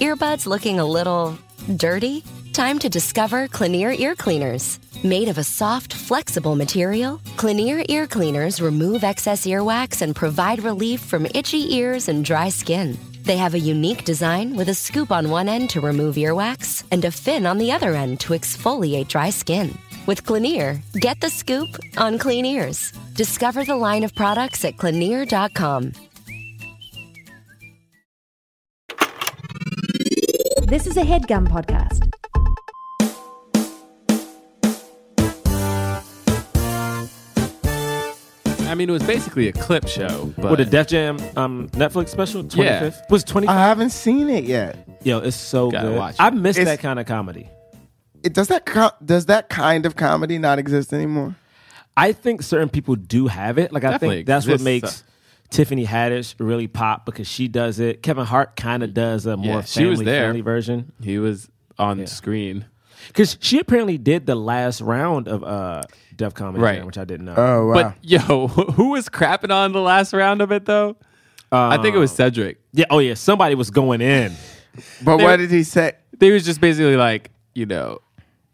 Earbuds looking a little dirty? Time to discover Clinere ear cleaners. Made of a soft, flexible material, Clinere ear cleaners remove excess earwax and provide relief from itchy ears and dry skin. They have a unique design with a scoop on one end to remove earwax and a fin on the other end to exfoliate dry skin. With Clinere, get the scoop on clean ears. Discover the line of products at Clinere.com. This is a headgum podcast. I mean, it was basically a clip show. But With the Def Jam um, Netflix special, 25th? Yeah. Was 25th? I haven't seen it yet. Yo, it's so Gotta good. watch it. I miss It's- that kind of comedy. It does that co- does that kind of comedy not exist anymore? I think certain people do have it. Like, I Definitely think that's what exists. makes Tiffany Haddish really pop because she does it. Kevin Hart kind of does a more Yeah, she was family there. friendly version. he was on screen. Because she apparently did the last round of uh, Def Comedy Right. Jam, which I didn't know. Oh wow! But yo, who was crapping on the last round of it though? I think it was Cedric. yeah, oh yeah, somebody was going in. but they- what did he say? They was just basically like, you know,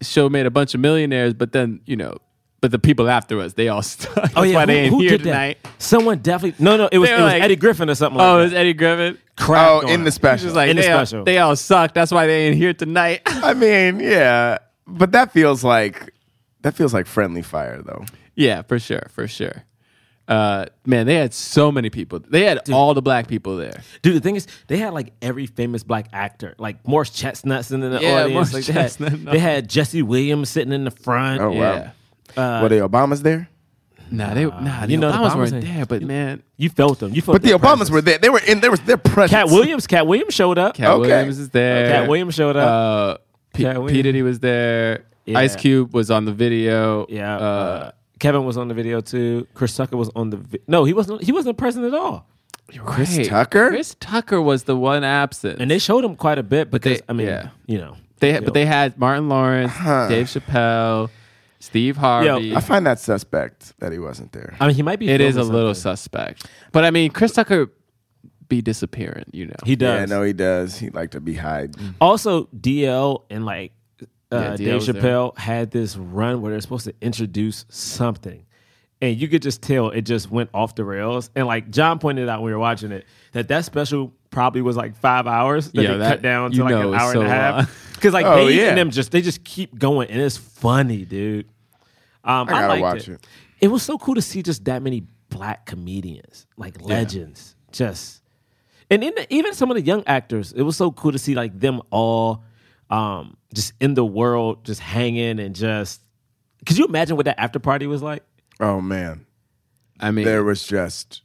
show made a bunch of millionaires, but then you know, but the people after us, they all stuck. That's Oh yeah, why who, they ain't who here did tonight. that? Someone definitely. No, no, it was, it was like- Eddie Griffin or something like that. Oh, it was Eddie Griffin. Cracked Oh, in the special. Just like In the they, all, special. they all suck. That's why they ain't here tonight. I mean, yeah, but that feels like that feels like friendly fire though. yeah, for sure, for sure. Uh, man, they had so many people. They had all the black people there. Dude, the thing is, they had like every famous black actor, like Morris Chestnut's in the Yeah, audience. Morris Like, they, had, Chestnut. they had Jesse Williams sitting in the front. Oh Yeah. Wow! Were the Obamas there? Nah, they nah, the you know, the Obamas Obamas weren't there, but man, You felt them. You felt But the their Obamas presence. were there. They were in. There was their presence. Katt Williams. Katt Williams showed up. Cat Okay. Williams is there. Katt Williams showed up. Uh, P, Cat P Diddy was there. Yeah. Ice Cube was on the video. yeah. Uh, Uh, Kevin was on the video too. Chris Tucker was on the. Vi- no, he wasn't. He wasn't present at all. Chris right. Tucker? Chris Tucker was the one absent. And they showed him quite a bit But they- I mean, yeah. you know, they had, but they had Martin Lawrence, Huh. Dave Chappelle, Steve Harvey. I find that suspect that he wasn't there. I mean, he might be. it is a filming little something. suspect. But I mean, Chris Tucker be disappearing, you know. He does. Yeah, does. no, he does. He like to be hide. Also, DL and like uh, DL Dave was there. Chappelle had this run where they're supposed to introduce something, and you could just tell it just went off the rails. And like John pointed out when we were watching it, that that special probably was like five hours that Yeah, they that- cut down to you like know an it's hour so and a long. half. Because like Oh, they yeah. and them just they just keep going, and it's funny, dude. Um, I gotta liked watch it. it. It was so cool to see just that many black comedians, like legends, just and in the, even some of the young actors, it was so cool to see like them all um, just in the world, just hanging and just. Could you imagine what that after party was like? Oh man, I mean, there was just.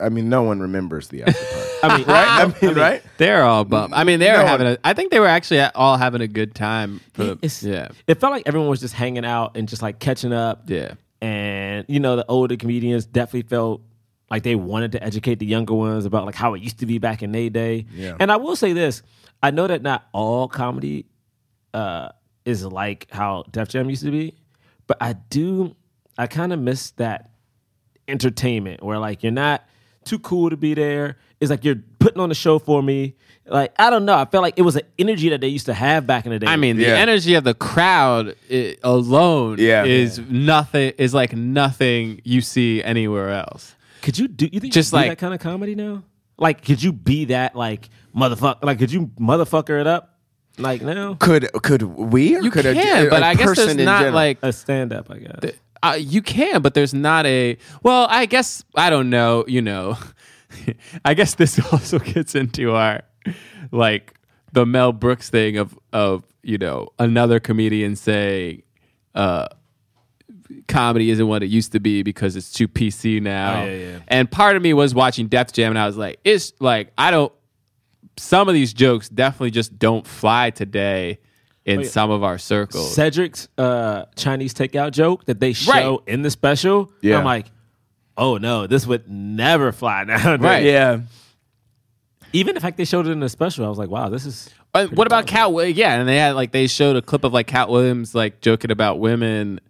I mean, no one remembers the after party. I mean, right? I mean, right? they're all bummed. I mean, they were No having one- a. I think they were actually all having a good time. For, yeah, It felt like everyone was just hanging out and just like catching up. yeah. And you know, the older comedians definitely felt like they wanted to educate the younger ones about like how it used to be back in their day. Yeah. And I will say this: I know that not all comedy uh, is like how Def Jam used to be, but I do. I kind of miss that entertainment where like you're not too cool to be there. It's like you're putting on a show for me. Like I don't know. I felt like it was an energy that they used to have back in the day. I mean, the Yeah. energy of the crowd i alone Yeah. is nothing. Is like nothing you see anywhere else. Could you do? You think Just you could do like- that kind of comedy now? Like, could you be that like motherfucker? Like, could you motherfucker it up? Like now, Could could we? Or You could a- can, a, but a I guess person there's in not general? like a stand up, I guess. Uh, you can, but there's not a. Well, I guess I don't know. You know, I guess this also gets into our like the Mel Brooks thing of of you know another comedian saying, uh, comedy isn't what it used to be because it's too PC now. Oh, yeah, yeah. And part of me was watching Def Jam, and I was like, it's like I don't some of these jokes definitely just don't fly today in yeah. some of our circles. Cedric's uh, Chinese takeout joke that they show Right. in the special. Yeah. I'm like, oh no, this would never fly now. Right. Yeah. Even the fact they showed it in the special, I was like, wow, this is. Uh, what about Katt? Wi- Yeah, and they had like they showed a clip of like Katt Williams like joking about women,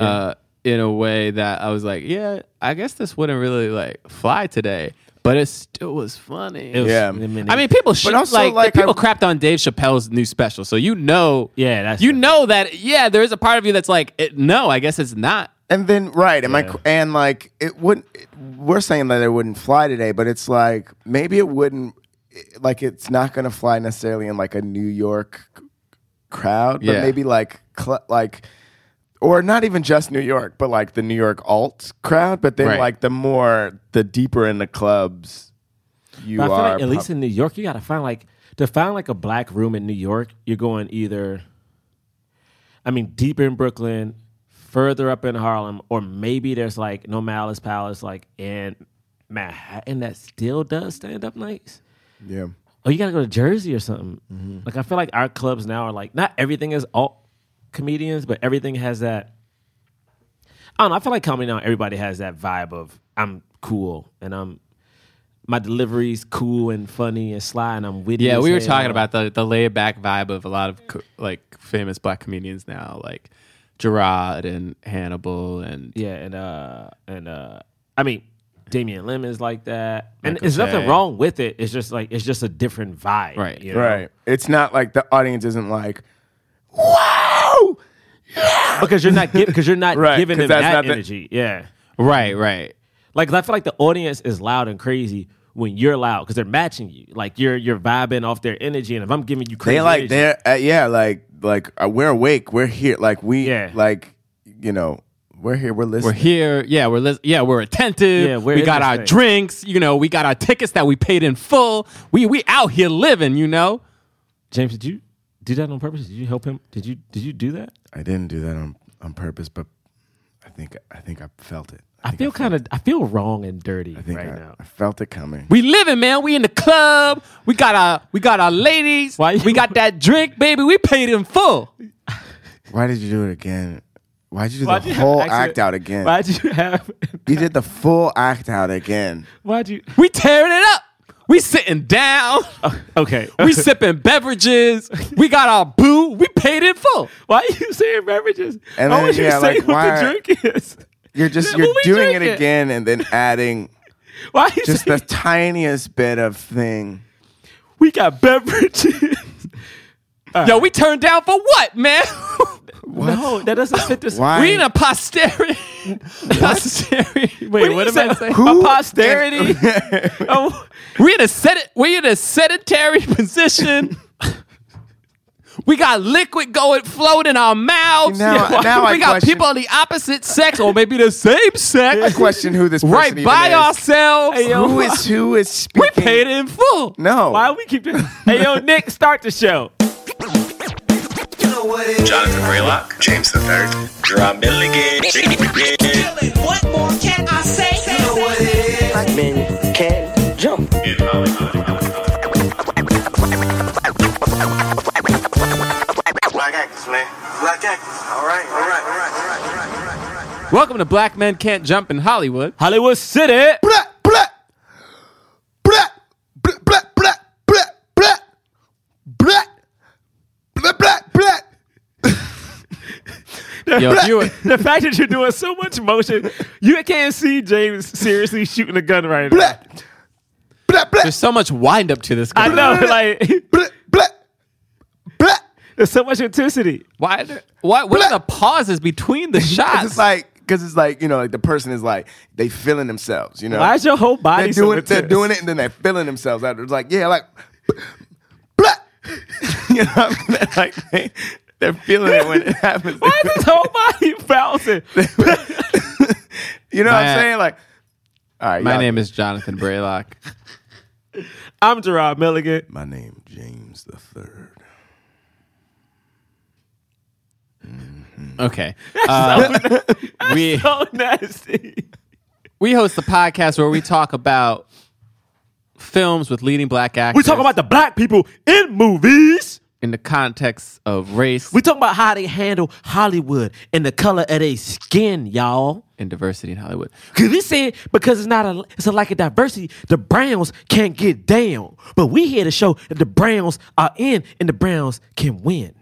uh, in a way that I was like, yeah, I guess this wouldn't really like fly today, but it still was funny. It was, Yeah. I mean, I mean, people should also, like, like, people I- crapped on Dave Chappelle's new special, so you know, Yeah, that's you true. know that yeah, there is a part of you that's like, it, no, I guess it's not. And then right, am Yeah. I? And like it wouldn't. We're saying that it wouldn't fly today, but it's like maybe it wouldn't. Like it's not going to fly necessarily in like a New York crowd, but Yeah. maybe like cl- like, or not even just New York, but like the New York alt crowd. But then Right. like the more the deeper in the clubs you But I feel are, like at least in New York, you got to find like to find like a black room in New York. You're going either, I mean, deeper in Brooklyn, further up in Harlem, or maybe there's like No Malice Palace, like in Manhattan that still does stand up nights. yeah. Oh, you got to go to Jersey or something. Mm-hmm. Like I feel like our clubs now are like not everything is all comedians, but everything has that. I don't know. I feel like comedy now. Everybody has that vibe of I'm cool and I'm my delivery's cool and funny and sly and I'm witty. Yeah, we were talking about the the laid back vibe of a lot of co- like famous black comedians now, like Gerard and Hannibal and yeah, and uh and uh I mean Damian Lim is like that, and Michael there's nothing Che. wrong with it. It's just like it's just a different vibe, Right. you know? Right. It's not like the audience isn't like, wow. Because you're not giving because you're not Right, giving 'cause them that's that not the- energy. yeah. right, right. Like I feel like the audience is loud and crazy when you're loud because they're matching you. Like you're you're vibing off their energy, and if I'm giving you crazy, They like energy, they're uh, yeah like like uh, we're awake. We're here. Like we Yeah. like you know we're here. We're listening. We're here. Yeah, we're lis- yeah, we're attentive. Yeah, we're we got our drinks. You know, we got our tickets that we paid in full. We we out here living. You know. James, did you do that on purpose? Did you help him? Did you did you do that? I didn't do that on on purpose, but I think I think I felt it. I think feel kind of I feel wrong and dirty I think right I, now. I felt it coming. We living, man. We in the club. We got our we got our ladies. Why we got that drink, baby. We paid in full. Why did you do it again? Why'd you do Why'd the you whole act out again? Why'd you have? You did the full act out again. Why'd you? We tearing it up. We sitting down. Uh, okay, We sipping beverages. We got our boo. We paid in full. why are you saying beverages? And why then, would you yeah, say like, what why- the drink is? You're just What you're we doing it again and then adding Why are you just saying the tiniest bit of thing. we got beverages? Yo, we turned down for what, man? No, that doesn't fit this. Why? we in a posterity. posterity. Wait, do what, you am I saying? Who- A posterity? oh, We in a sed- we in a sedentary position. We got liquid going float in our mouths. Now- now I we got question- people of the opposite sex or maybe the same sex. I question who this person right even by is. ourselves. Who is who is speaking? we speaking? paid in full. No. why we keep doing? Hey, yo, Nick, start the show. Jonathan Braylock, James the Third, Gerard Milligan. What more can I say? You know what it is. Black men can't jump. Black actors, man. Black actors. All right, all right, all right, all right, all right, all right, all right. Welcome to Black Men Can't Jump in Hollywood. Hollywood City. Blah, blah, blah, Yo, if you The fact that you're doing so much motion, you can't see James seriously shooting a gun right now. There's so much wind up to this. Guy. I know, like, there's so much intensity. Why? Why? What are the pauses between the shots? it's like, because it's like, you know, like the person is like, they feeling themselves, you know. Why is your whole body they're so doing, they're doing it, and then they're feeling themselves. After it's like, yeah, like, blah. you know, what I mean? like they, they're feeling it when it happens. Why is his whole body bouncing? you know what I'm saying? Like, all right, My y'all- name is Jonathan Braylock. I'm Gerard Milligan. My name James the Third. Okay. Uh, we So nasty. we host a podcast where we talk about films with leading black actors. We talk about the black people in movies. In the context of race We talking about how they handle Hollywood and the color of their skin, y'all. and diversity in Hollywood. Cause we say because it's not a it's a lack of diversity, the Browns can't get down. But we here to show that the Browns are in and the Browns can win.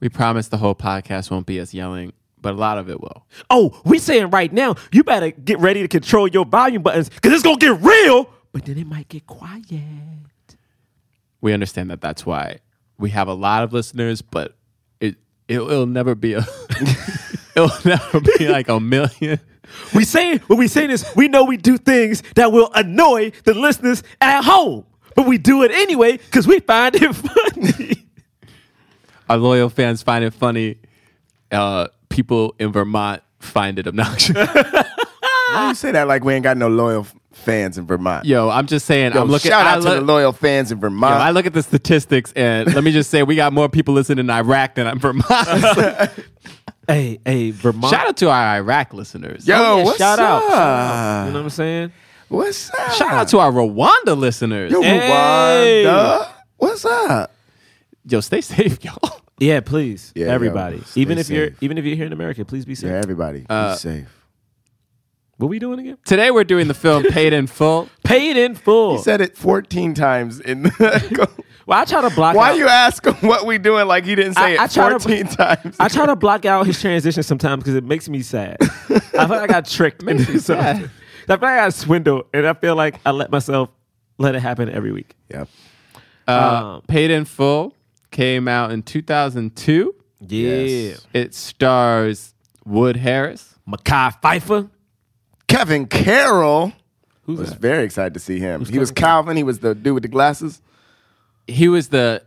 We promise the whole podcast won't be us yelling, but a lot of it will. Oh, we saying right now, you better get ready to control your volume buttons because it's gonna get real, but then it might get quiet. We understand that that's why we have a lot of listeners, but it, it it'll never be a it'll never be like a million. We say what we say is we know we do things that will annoy the listeners at home, but we do it anyway because we find it funny. Our loyal fans find it funny. Uh, people in Vermont find it obnoxious. Why you say that like we ain't got no loyal f- fans in Vermont? Yo, I'm just saying. Yo, I'm looking. shout I out to the loyal fans in Yo, Vermont. I look at the statistics, and let me just say, we got more people listening in Iraq than in Vermont. hey, hey, Vermont. Shout out to our Iraq listeners. Yo, Oh, yeah, what's shout out. up? Shout out. You know what I'm saying? What's up? Shout out to our Rwanda listeners. Yo, Hey. Rwanda. What's up? Yo, stay safe, y'all. Yeah, please. Yeah, everybody. yo, even if you're even if you're here in America, please be safe. Yeah, everybody, Uh, be safe. What we doing again? Today we're doing the film Paid in Full. Paid in full. He said it 14 times in the. well, I try to block Why out. you ask him what we doing like he didn't say I- I it try to- 14 times? I try to block out his transition sometimes because it makes me sad. I feel like I got tricked. Makes into you something. sad. I feel like I got swindled, and I feel like I let myself let it happen every week. Yep. Uh, Um, Paid in Full came out in 2002. Yeah. Yes. It stars Wood Harris. Mekhi Phifer. Kevin Carroll. Who's was that? very excited to see him. he was Calvin. He was the dude with the glasses. He was the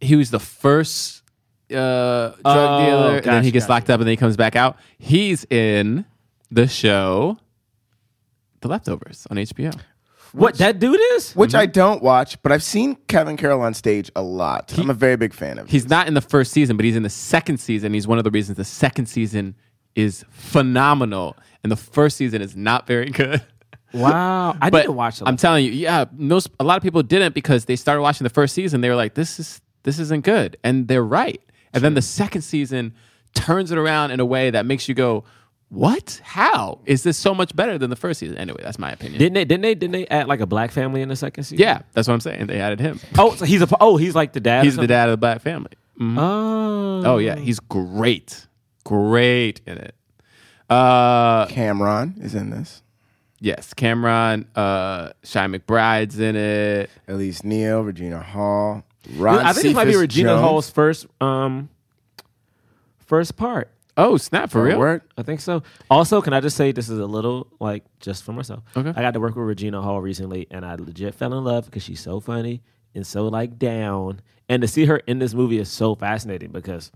he was the first uh, drug Oh, dealer, and then he gets gotcha. locked up, and then he comes back out. He's in the show The Leftovers on HBO. What that dude is? which I don't watch, but I've seen Kevin Carroll on stage a lot. I'm a very big fan of. Him. He's not in the first season, but he's in the second season. He's one of the reasons the second season is phenomenal, and the first season is not very good. Wow. I but didn't watch. I'm telling you, yeah, most a lot of people didn't because they started watching the first season. They were like, "This is this isn't good," and they're right. And then the second season turns it around in a way that makes you go, "What? How is this so much better than the first season?" Anyway, that's my opinion. didn't they? Didn't they? Didn't they add like a black family in the second season? yeah, that's what I'm saying. They added him. Oh, so he's a. Oh, he's like the dad. He's the dad of the black family. Mhm. Oh. Oh yeah, he's great, great in it. Uh, Cam'ron is in this. yes, Cam'ron, uh, Chi McBride's in it. Elise Neal, Regina Hall, Ron I think this might be Regina Jones. Hall's first um first part. Oh snap! For real? word? I think so. Also, can I just say this is a little like just for myself. Okay. I got to work with Regina Hall recently, and I legit fell in love because she's so funny and so like down. And to see her in this movie is so fascinating because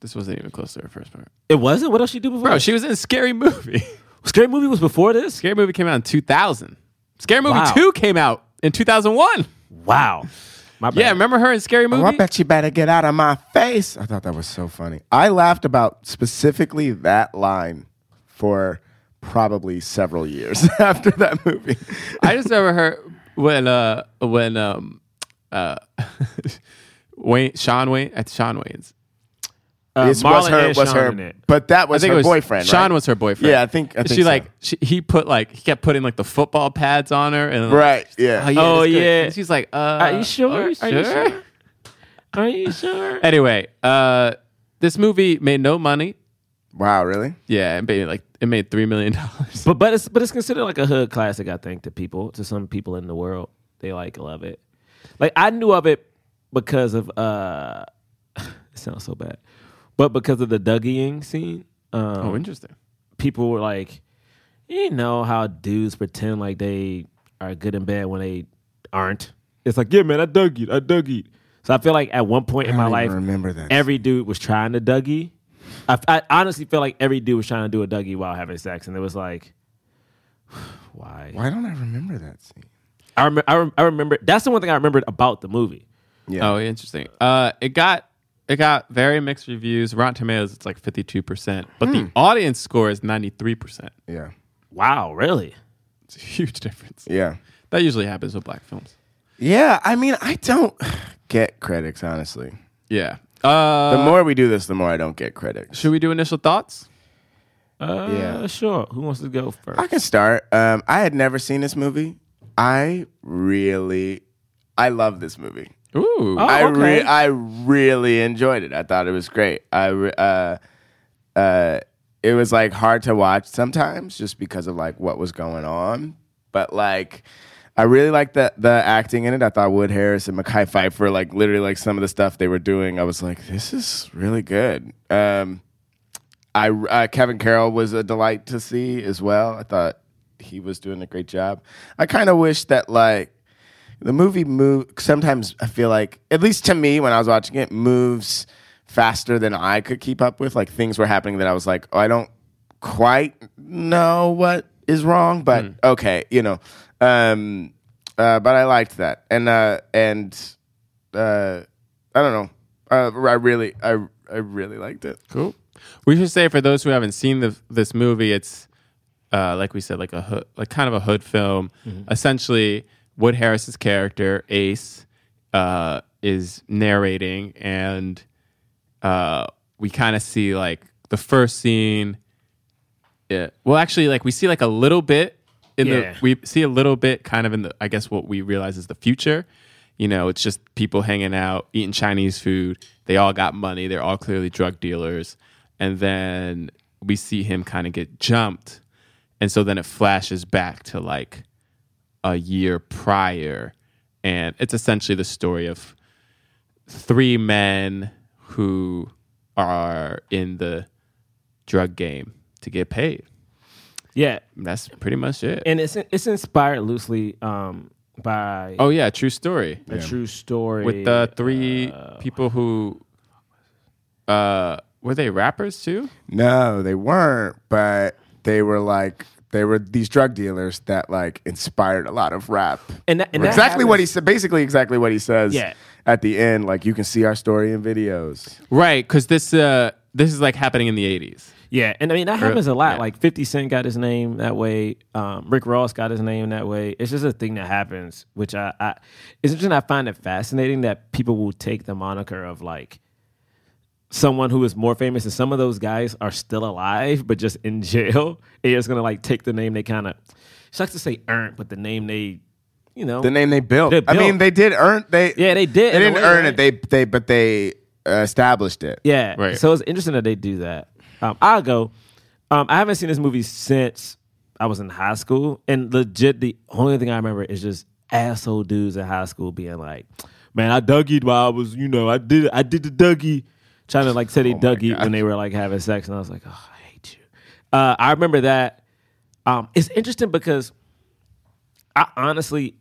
This wasn't even close to her first part. it wasn't. What else she do before? Bro, she was in a scary movie. Scary movie was before this. scary movie came out in 2000. Scary movie Wow. 2 came out in 2001. Wow. My bad. Yeah, remember her in Scary Movie? Oh, I bet you better get out of my face. I thought that was so funny. I laughed about specifically that line for probably several years after that movie. I just remember her when uh when um uh Wayne Sean Wayne at Sean Wayne's. Uh, This was her, was Sean her, it. but that was her was boyfriend. Sean right? was her boyfriend. Yeah, I think. I think she so. like she, he put like he kept putting like the football pads on her and right. Yeah. Oh yeah, Oh, yeah. And she's like, uh, Are you sure? Are, Are you sure? Are you sure? Anyway, uh, this movie made no money. Wow. Really? Yeah, it made like it made three million dollars. But but it's but it's considered like a hood classic, I think, to people, to some people in the world. They like love it. Like I knew of it because of uh it sounds so bad. But because of the Dougieing scene. Um, Oh, interesting. people were like, you know how dudes pretend like they are good and bad when they aren't. It's like, yeah, man, I dug you, I dug you. So I feel like at one point in my life, even remember that. every dude was trying to Dougie. I, I honestly feel like every dude was trying to do a Dougie while having sex, and it was like, why? Why don't I remember that scene? I remember. I, rem- I remember. That's the one thing I remembered about the movie. Yeah. Oh, interesting. Uh, it got it got very mixed reviews. Rotten Tomatoes, it's like fifty two percent, but Hmm. the audience score is ninety three percent. Yeah. Wow, really? It's a huge difference. Yeah. That usually happens with black films. Yeah, I mean, I don't get critics honestly. Yeah. Uh, The more we do this, the more I don't get critics. should we do initial thoughts? Uh, Yeah. sure. Who wants to go first? I can start. Um, I had never seen this movie. I really, I love this movie. Ooh. Oh, I re- I really enjoyed it. I thought it was great. I re- uh, uh, it was like hard to watch sometimes just because of like what was going on, but like. I really liked the the acting in it. I thought Wood Harris and Mekhi Phifer, like literally, like some of the stuff they were doing, I was like, this is really good. Um, I uh, Kevin Carroll was a delight to see as well. I thought he was doing a great job. I kind of wish that like the movie move. Sometimes I feel like, at least to me, when I was watching it, moves faster than I could keep up with. Like things were happening that I was like, oh, I don't quite know what is wrong, but okay, you know. Um, uh, but I liked that, and uh, and uh, I don't know. Uh, I really, I, I really liked it. Cool. We should say for those who haven't seen the, this movie, it's uh, like we said, like a hood, like kind of a hood film. Essentially, Wood Harris's character Ace uh, is narrating, and uh, we kind of see like the first scene. Yeah. Well, actually, like we see like a little bit in Yeah. the we see a little bit kind of in the I guess what we realize is the future. You know, it's just people hanging out, eating Chinese food. They all got money. They're all clearly drug dealers. And then we see him kind of get jumped. And so then it flashes back to like a year prior. And it's essentially the story of three men who are in the drug game to get paid. yeah, That's pretty much it. and it's it's inspired loosely um, by oh yeah, true story. a true story With the three people who uh were they rappers too? No, they weren't, but they were like they were these drug dealers that like inspired a lot of rap. And that- and that exactly what he said. Basically, exactly what he says. Yeah. At the end, like you can see our story in videos. Right, cuz this uh this is like happening in the 80s. Yeah, and I mean that happens a lot. yeah. Like Fifty Cent got his name that way. Um, Rick Ross got his name that way. It's just a thing that happens, which I, I it's interesting. I find it fascinating that people will take the moniker of like someone who is more famous, and some of those guys are still alive but just in jail. And gonna like take the name they kind of sucks to say earned, but the name they, you know, The name they built. They I mean, they did earn. They Yeah, they did They didn't way, earn right? it. They they but they uh, established it. Yeah. Right. So it's interesting that they do that. Um, I'll go. Um, I haven't seen this movie since I was in high school, and legit, the only thing I remember is just asshole dudes in high school being like, "Man, I Dougie'd while I was, you know, I did, I did the Dougie," trying to like say they Dougie when they were like having sex, and I was like, "Oh, I hate you." Uh, I remember that. Um, it's interesting because I honestly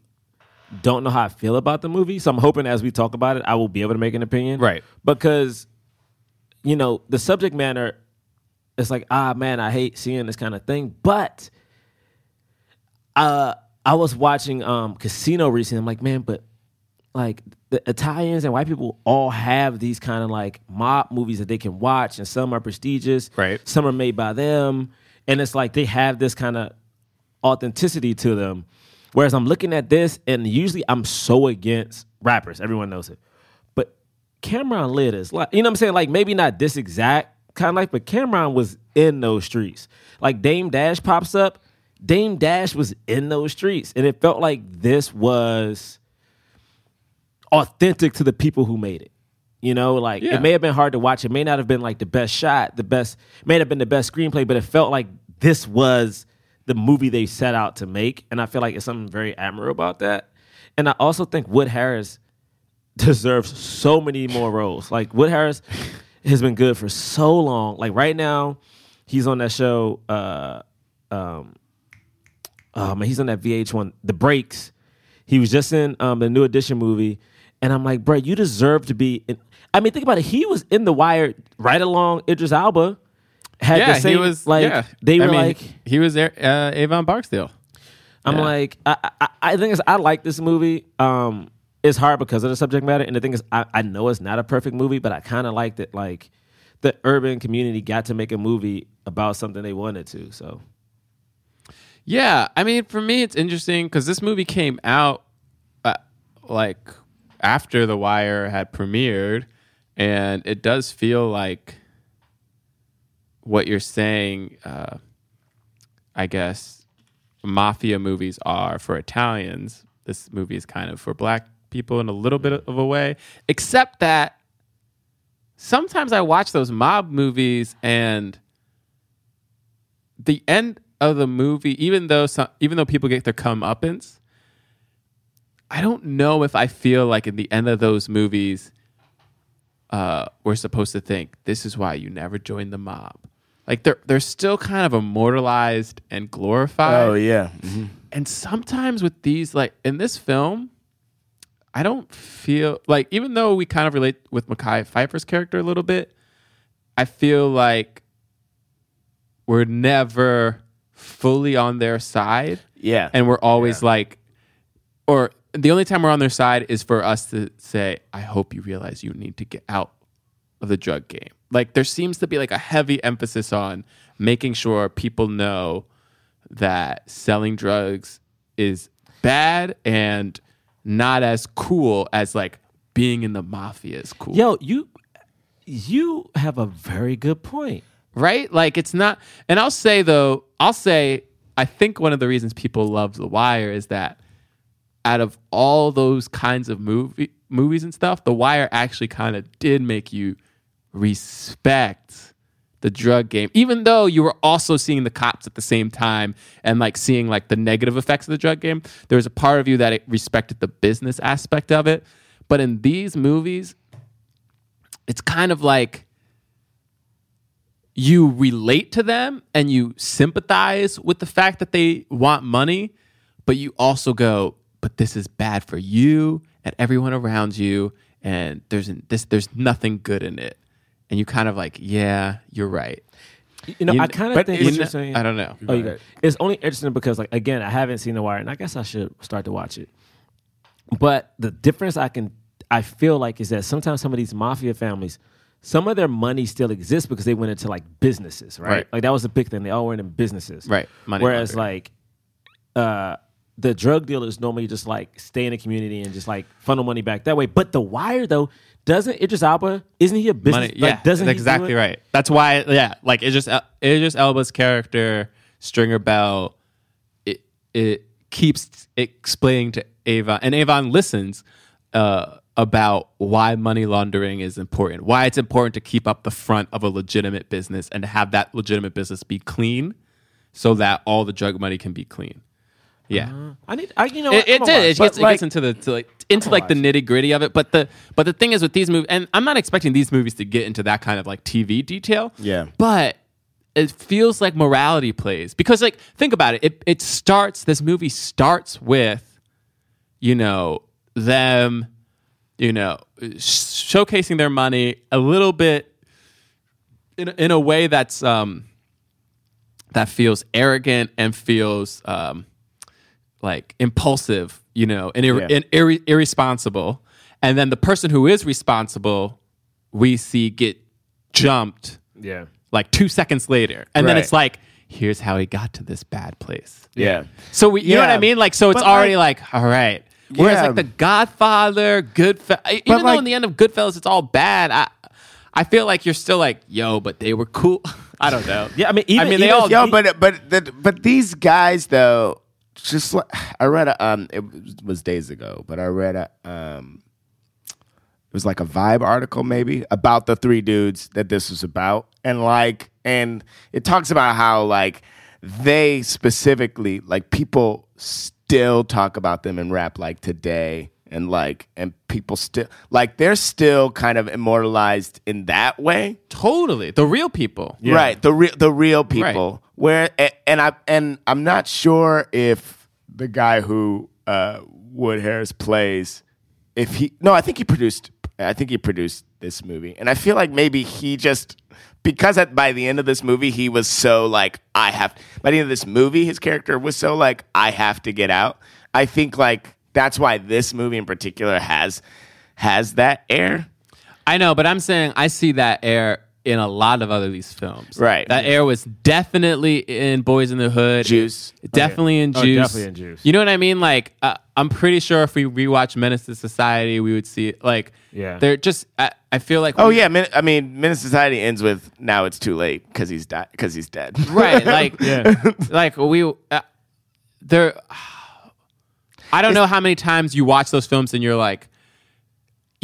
don't know how I feel about the movie. So I'm hoping as we talk about it, I will be able to make an opinion. Right. Because, you know, the subject matter, it's like, ah, man, I hate seeing this kind of thing. But uh, I was watching um, Casino recently. I'm like, man, but like the Italians and white people all have these kind of like mob movies that they can watch, and some are prestigious, Right. Some are made by them, and it's like they have this kind of authenticity to them. Whereas I'm looking at this, and usually I'm so against rappers. Everyone knows it, but Cam'ron Litt is like, you know what I'm saying? Like maybe not this exact kind of life, but Cam'ron was in those streets. Like Dame Dash pops up. Dame Dash was in those streets, and it felt like this was authentic to the people who made it. You know, like Yeah. it may have been hard to watch. It may not have been like the best shot, the best, may not have been the best screenplay, but it felt like this was the movie they set out to make. And I feel like it's something very admirable about that. And I also think Wood Harris deserves so many more roles. Like Wood Harris has been good for so long. Like right now, he's on that show. Uh, um, oh man, he's on that VH1, The Breaks. He was just in um, the New Edition movie, and I'm like, bro, you deserve to be. In, I mean, think about it. He was in The Wire right along Idris Elba. Had yeah, the same, he was like yeah. they I were mean, like. he was there uh, Avon Barksdale. I'm Yeah. like, I, I, I think it's, I like this movie. Um, it's hard because of the subject matter, and the thing is, I, I know it's not a perfect movie, but I kind of liked it. Like, the urban community got to make a movie about something they wanted to. So, Yeah, I mean, for me, it's interesting because this movie came out uh, like after The Wire had premiered, and it does feel like what you're saying. Uh, I guess mafia movies are for Italians. This movie is kind of for black people in a little bit of a way, except that sometimes I watch those mob movies and the end of the movie, even though some, even though people get their comeuppance, I don't know if I feel like in the end of those movies, uh, we're supposed to think this is why you never join the mob. Like they're they're still kind of immortalized and glorified. Oh yeah. And sometimes with these, like in this film, I don't feel like even though we kind of relate with Mekhi Phifer's character a little bit, I feel like we're never fully on their side. Yeah. And we're always like, or the only time we're on their side is for us to say, I hope you realize you need to get out of the drug game. Like there seems to be like a heavy emphasis on making sure people know that selling drugs is bad and not as cool as like being in the mafia is cool. Yo, you you have a very good point. right? Like it's not. And I'll say though, I'll say I think one of the reasons people love The Wire is that out of all those kinds of movie movies and stuff, The Wire actually kind of did make you respect the drug game, even though you were also seeing the cops at the same time and like seeing like the negative effects of the drug game. There was a part of you that respected the business aspect of it. But in these movies, it's kind of like you relate to them and you sympathize with the fact that they want money, but you also go, but this is bad for you and everyone around you, and there's this there's nothing good in it. And you kind of like, yeah, you're right. You know, You I kind of think what you're saying. I don't know. Oh, you got it. It's only interesting because, like, again, I haven't seen The Wire, and I guess I should start to watch it. But the difference I can, I feel like, is that sometimes some of these mafia families, some of their money still exists because they went into like businesses, right? Right. Like that was the big thing. They all went in businesses, Right. Money Whereas, laundering. like, uh, the drug dealers normally just like stay in the community and just like funnel money back that way. But The Wire, though, doesn't Idris Elba? Isn't he a business? Money, like, yeah, doesn't that's he do exactly right. That's why, yeah, like it's just it's Elba's character, Stringer Bell. It it keeps explaining to Avon, and Avon listens uh, about why money laundering is important, why it's important to keep up the front of a legitimate business and to have that legitimate business be clean, so that all the drug money can be clean. Yeah. I need. I you know It, what? it did. It But, gets, it gets into the to like into like the nitty gritty of it. But the but the thing is with these movies, and I'm not expecting these movies to get into that kind of like TV detail. Yeah. But it feels like morality plays because like think about it. It it starts. This movie starts with, you know, them, you know, sh- showcasing their money a little bit in a, in a way that's um that feels arrogant and feels um like impulsive, you know, and, ir- Yeah. and irre- irresponsible. And then the person who is responsible, we see get jumped Yeah. like two seconds later. And then it's like, here's how he got to this bad place. Yeah. So we, you know what I mean? Like, so it's But, already like, all right. Whereas Yeah. like the Godfather, Goodfellas, even though like- in the end of Goodfellas it's all bad, I, I feel like you're still like, yo, but they were cool. I don't know. Yeah, I mean, even, I mean, they all- Yo, but but the, but these guys though, just like I read a um, it was days ago, but I read a um, it was like a vibe article maybe about the three dudes that this was about, and like, and it talks about how like they specifically like people still talk about them in rap like today. And like, and people still like they're still kind of immortalized in that way. Totally. The real people. Right, the real the real Right. people. Where and I and I'm not sure if the guy who uh, Wood Harris plays, if he no, I think he produced. I think he produced this movie, and I feel like maybe he just because at, by the end of this movie he was so like I have. By the end of this movie, his character was so like I have to get out. I think like that's why this movie in particular has has that air. I know, but I'm saying I see that air in a lot of other these films. Right. That air was definitely in Boys in the Hood. Juice. Definitely in Juice. Oh, Juice. definitely in Juice. You know what I mean? Like, uh, I'm pretty sure if we rewatch Menace to Society, we would see. Like, Yeah. they're just. I, I feel like. Oh we- yeah, Min- I mean, Menace to Society ends with now it's too late because he's died because he's dead. right. Like, Yeah. like we. Uh, there. I don't know how many times you watch those films and you're like.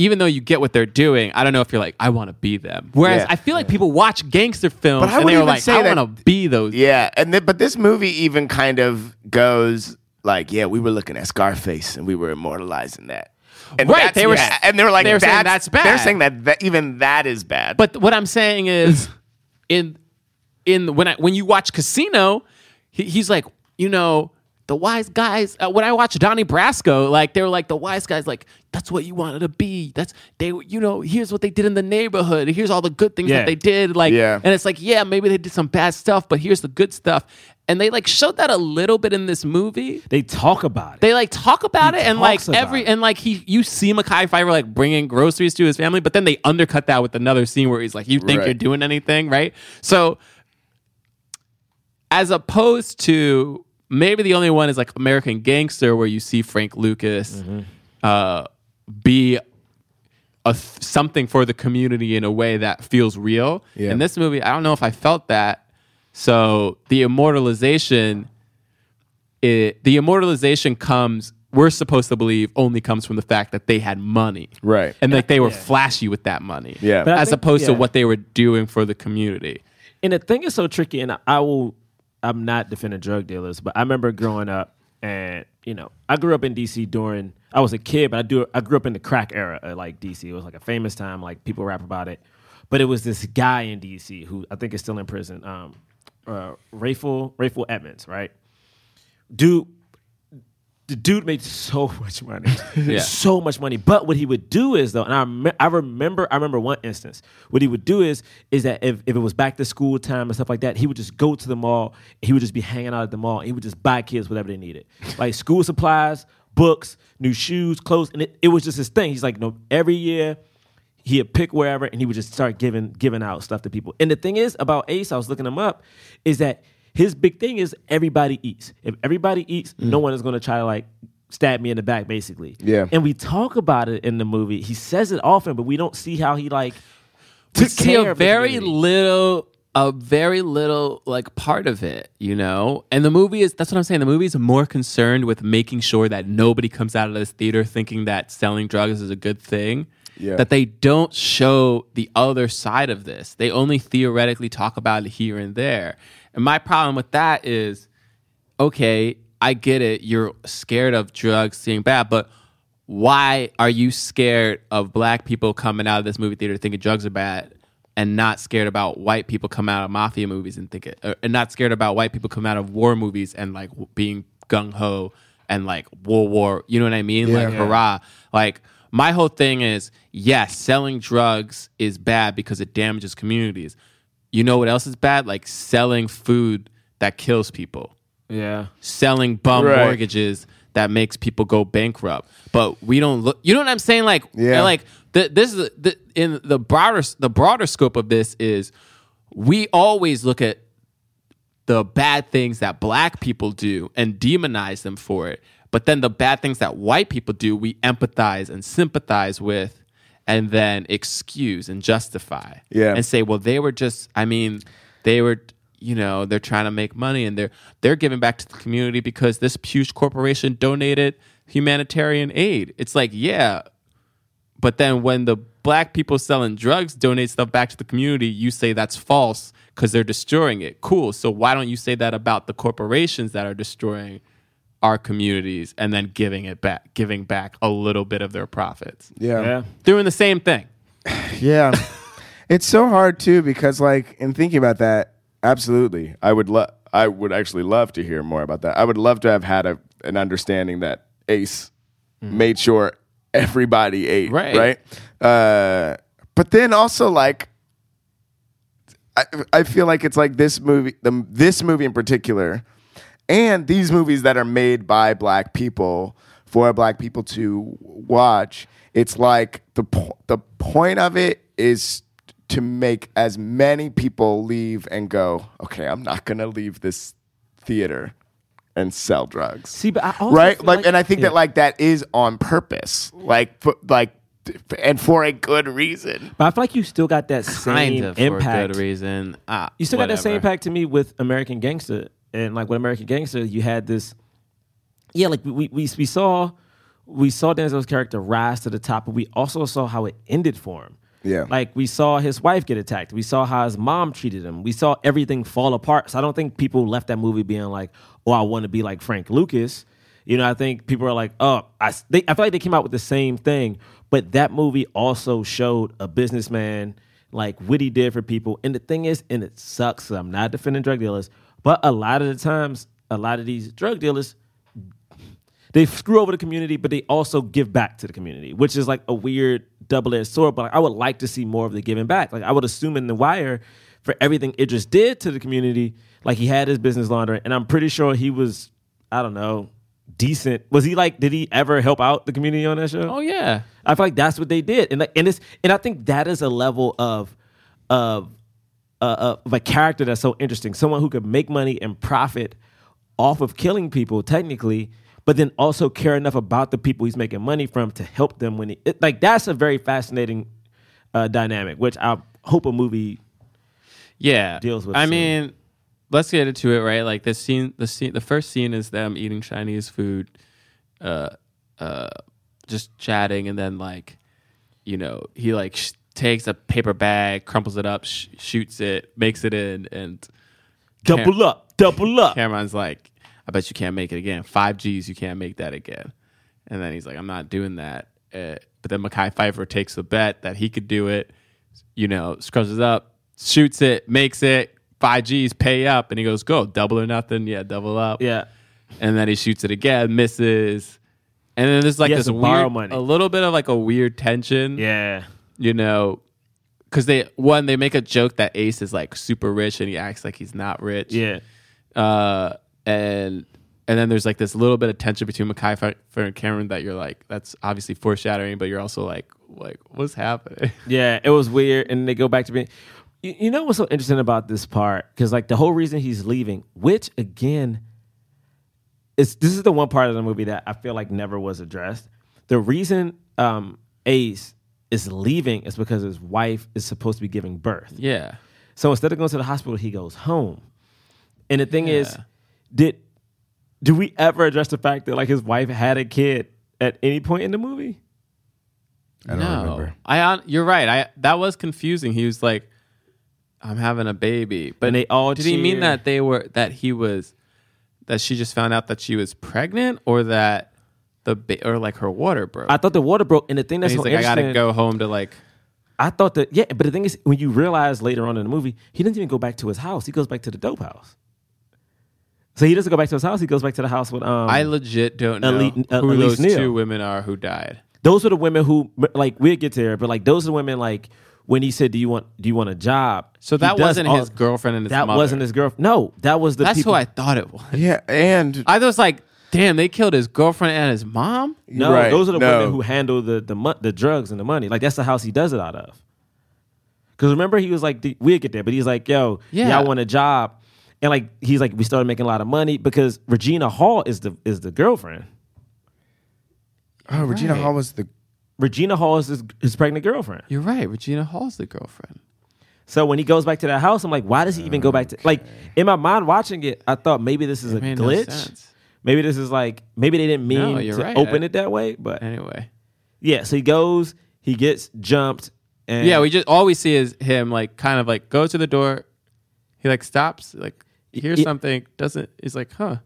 Even though you get what they're doing, I don't know if you're like, I want to be them. Whereas Yeah. I feel like people watch gangster films But I and they're even like, say I that- want to be those. Yeah, and th- but this movie even kind of goes like, yeah, we were looking at Scarface and we were immortalizing that. And Right, that's- they were- yeah, and they were like, they were saying that's, that's bad. They're saying that, that even that is bad. But what I'm saying is, in in when I when you watch Casino, he, he's like, you know, the wise guys. Uh, when I watch Donnie Brasco, like they were like the wise guys, like that's what you wanted to be. That's they, you know, here's what they did in the neighborhood. Here's all the good things Yeah. that they did. Like, Yeah. and it's like, yeah, maybe they did some bad stuff, but here's the good stuff. And they like showed that a little bit in this movie. They talk about it. They like talk about He it and like every it. and like he you see Mekhi Phifer like bringing groceries to his family, but then they undercut that with another scene where he's like, "You think Right. you're doing anything, right?" So, as opposed to maybe the only one is like American Gangster, where you see Frank Lucas Mm-hmm. uh, be a th- something for the community in a way that feels real. Yeah. In this movie, I don't know if I felt that. So the immortalization, it, the immortalization comes. We're supposed to believe only comes from the fact that they had money, Right. And like they were flashy with that money, Yeah. But as think- opposed to what they were doing for the community. And the thing is so tricky, and I will, I'm not defending drug dealers, but I remember growing up, and you know, I grew up in DC during, I was a kid, but I do, I grew up in the crack era of like DC. It was like a famous time, like people rap about it. But it was this guy in DC who I think is still in prison, um, uh, Rayful, Rayful Edmonds, right? Dude, the dude made so much money, Yeah. so much money. But what he would do is though, and I, rem- I remember, I remember one instance. What he would do is, is that if, if it was back to school time and stuff like that, he would just go to the mall. He would just be hanging out at the mall. And he would just buy kids whatever they needed, like school supplies, books, new shoes, clothes, and it, it was just his thing. He's like, no, every year he'd pick wherever and he would just start giving giving out stuff to people. And the thing is about Ace, I was looking him up, is that his big thing is everybody eats. If everybody eats, no mm. one is gonna try to like stab me in the back, basically. Yeah. And we talk about it in the movie. He says it often, but we don't see how he like we took see a very little a very little like part of it you know and the movie is that's what i'm saying the movie is more concerned with making sure that nobody comes out of this theater thinking that selling drugs is a good thing Yeah. that they don't show the other side of this they only theoretically talk about it here and there and my problem with that is okay, I get it. You're scared of drugs being bad, but why are you scared of black people coming out of this movie theater thinking drugs are bad and not scared about white people coming out of mafia movies and think it, uh, and not scared about white people coming out of war movies and like being gung ho and like war War, you know what I mean? Like hurrah. Like my whole thing is yes, selling drugs is bad because it damages communities. You know what else is bad? Like selling food that kills people Yeah. selling bum Right. mortgages that makes people go bankrupt. But we don't look. You know what I'm saying? Like, Yeah. like the, this is the, in the broader the broader scope of this is we always look at the bad things that black people do and demonize them for it. But then the bad things that white people do, we empathize and sympathize with and then excuse and justify. Yeah. And say, well, they were just, I mean, they were, you know, they're trying to make money and they're they're giving back to the community because this huge corporation donated humanitarian aid. It's like, yeah, but then when the black people selling drugs donate stuff back to the community, you say that's false because they're destroying it. Cool. So why don't you say that about the corporations that are destroying our communities and then giving it back, giving back a little bit of their profits? Yeah. Yeah. Doing the same thing. Yeah. it's so hard too because like in thinking about that, absolutely. I would love I would actually love to hear more about that. I would love to have had a, an understanding that Ace made sure everybody ate, Right. right? Uh, but then also like I, I feel like it's like this movie, the, this movie in particular, and these movies that are made by black people for black people to watch. It's like the po- the point of it is to make as many people leave and go, okay, I'm not gonna leave this theater and sell drugs. See, but I also right? feel Like, and I think yeah. that like that is on purpose, like, for, like, and for a good reason. But I feel like you still got that same kind of for a good reason. Ah, You still got that same impact to me with American Gangster, and like with American Gangster, you had this. Yeah, like we we we saw we saw Denzel's character rise to the top, but we also saw how it ended for him. Yeah. like we saw his wife get attacked. We saw how his mom treated him. We saw everything fall apart. So I don't think people left that movie being like, "Oh, I want to be like Frank Lucas." You know, I think people are like, "Oh, I." They, I feel like they came out with the same thing, but that movie also showed a businessman like what he did for people. And the thing is, and it sucks. I'm not defending drug dealers, but a lot of the times, a lot of these drug dealers they screw over the community, but they also give back to the community, which is like a weird double edged sword. But like, I would like to see more of the giving back. Like I would assume in The Wire, for everything Idris did to the community, like he had his business laundering, and I'm pretty sure he was, I don't know, decent. Was he like? Did he ever help out the community on that show? Oh yeah. I feel like that's what they did, and like, and it's and I think that is a level of of uh, of a character that's so interesting. Someone who could make money and profit off of killing people, technically, but then also care enough about the people he's making money from to help them when he it, like that's a very fascinating uh, dynamic, which I hope a movie. yeah deals with I some- mean, let's get into it, right? Like the scene, the scene, the first scene is them eating Chinese food, uh, uh, just chatting, and then like, you know, he like sh- takes a paper bag, crumples it up, sh- shoots it, makes it in, and Double up, double up. Cam'ron's like, I bet you can't make it again. Five G's, you can't make that again. And then he's like, I'm not doing that. Uh, but then Mekhi Phifer takes the bet that he could do it, you know, scrubs it up, shoots it, makes it, five G's, pay up. And he goes, go, double or nothing. Yeah, double up. Yeah, And then he shoots it again, misses. And then there's like this weird, money. a little bit of like a weird tension yeah. You know, because they one they make a joke that Ace is like super rich and he acts like he's not rich. Yeah. Uh, and and then there's like this little bit of tension between Mekhi Phifer and Cam'ron that you're like, that's obviously foreshadowing, but you're also like, like what's happening? Yeah, it was weird, and they go back to being. You, you know what's so interesting about this part? Because like the whole reason he's leaving, which again, is this is the one part of the movie that I feel like never was addressed. The reason um, Ace is leaving is because his wife is supposed to be giving birth. yeah. So instead of going to the hospital, he goes home. And the thing is, did do we ever address the fact that like his wife had a kid at any point in the movie? I don't no, remember. I on you're right. I that was confusing. He was like, I'm having a baby, but And they all did he mean that they were that he was that she just found out that she was pregnant or that the ba- or like her water broke? I thought the water broke, and the thing and that's he's so like, I gotta go home to like. I thought that yeah, but the thing is, when you realize later on in the movie, he doesn't even go back to his house. He goes back to the dope house. So he doesn't go back to his house. He goes back to the house with um. I legit don't know Elite- uh, who Elise those Neal. two women are who died. those were the women who like we'll get there, but like those are the women like when he said, "Do you want do you want a job?" So that does wasn't all- his girlfriend and his That mother. wasn't his girlfriend. No, that was the That's people. who I thought it was. Yeah, and I was like, damn, they killed his girlfriend and his mom. No, Right, those are the no. women who handle the the mo- the drugs and the money. Like that's the house he does it out of. Because remember, he was like, we'll get there, but he's like, yo, Yeah. y'all want a job, and like he's like, we started making a lot of money because Regina Hall is the is the girlfriend. oh, Regina Hall was the Regina Hall is his, his pregnant girlfriend. You're right. Regina Hall's the girlfriend. So when he goes back to that house, I'm like, why does he even go back to like in my mind watching it? I thought maybe this is a It made no glitch. sense. Maybe this is like maybe they didn't mean No, you're to right. open I- it that way, but Anyway. yeah. So he goes, he gets jumped, and Yeah, we just all we see is him like kind of like go to the door. He like stops, like hears It- something, doesn't he's like, huh.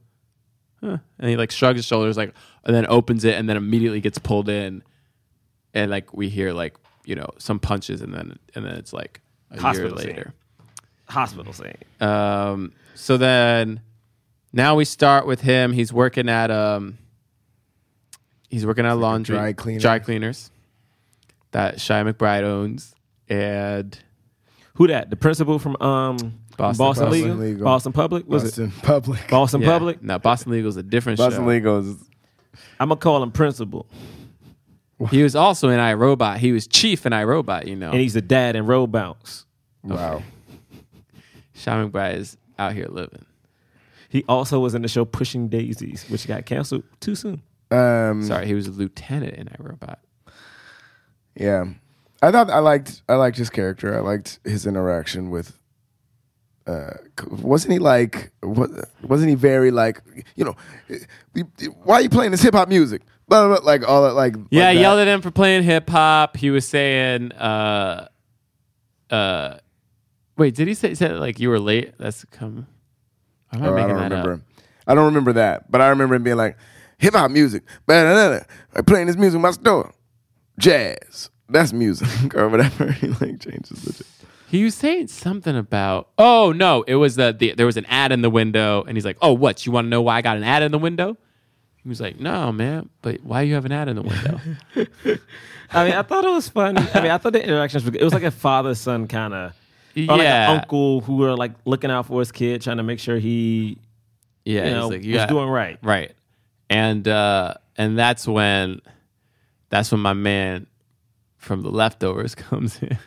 Huh. And he like shrugs his shoulders like and then opens it and then immediately gets pulled in. And like we hear like, you know, some punches and then and then it's like a Hospital year scene. later. hospital scene. Um, so then now we start with him. He's working at um, he's working at a laundry dry cleaner. dry cleaners that Chi McBride owns, and Who that? The principal from um Boston- Boston, Boston Legal? Legal. Boston Public was Boston it Public. Boston yeah, Public? No, Boston Legal is a different Boston show. Legal is I'm gonna call him principal. He was also in iRobot. He was chief in iRobot. You know, and he's the dad in Roll Bounce. Wow. Chi McBride is out here living. He also was in the show Pushing Daisies, which got canceled too soon. Um, Sorry, he was a lieutenant in iRobot. Yeah, I thought I liked I liked his character. I liked his interaction with. Uh, wasn't he like? What, wasn't he very like? You know, why are you playing this hip hop music? Blah, blah, blah, like all that. Like Yeah, like I yelled at him for playing hip hop. He was saying, uh, uh, wait, did he say, said like you were late? That's come. Am I Oh, I don't that remember. up? I don't remember that, but I remember him being like hip hop music. Like playing this music in my store, jazz. That's music or whatever. he like changes the. He was saying something about. Oh no, it was the, the there was an ad in the window, and he's like, "Oh, what? You want to know why I got an ad in the window?" He was like, "No, man, but why you have an ad in the window?" I mean, I thought it was fun. I mean, I thought the interactions were good. It was like a father son kind of, or like Yeah. an uncle who are like looking out for his kid, trying to make sure he, yeah, you he's know, like, was got- doing right. right, and uh, and that's when that's when my man from the leftovers comes in.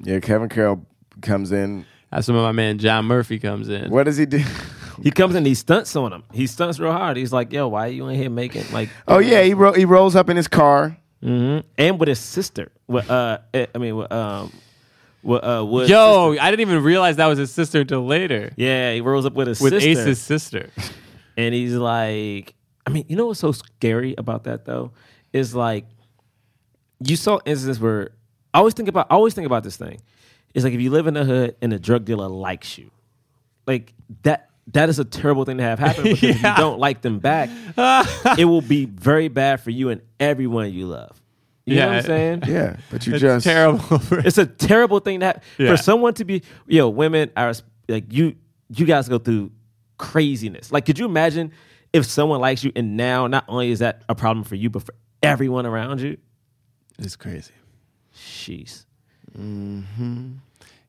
Yeah, Kevin Carroll comes in. That's when my man John Murphy comes in. What does he do? He comes in, he stunts on him. He stunts real hard. He's like, "Yo, why you in here making like?" Oh yeah, he ro- he rolls up in his car. hmm And with his sister. With uh, eh, I mean, with um, with uh, Yo, I didn't even realize that was his sister until later. yeah, he rolls up with his sister. With sister. Ace's sister. And he's like, I mean, you know what's so scary about that though? Is like you saw instances where I always think about I always think about this thing. It's like if you live in the hood and a drug dealer likes you. Like that that is a terrible thing to have happen because if you don't like them back, it will be very bad for you and everyone you love. You know what Yeah. I'm saying? Yeah, but you It's just terrible. It's a terrible thing that Yeah. for someone to be, yo, women are like you. You guys go through craziness. Like, could you imagine if someone likes you and now not only is that a problem for you, but for everyone around you? It's crazy. Sheesh. Mm-hmm.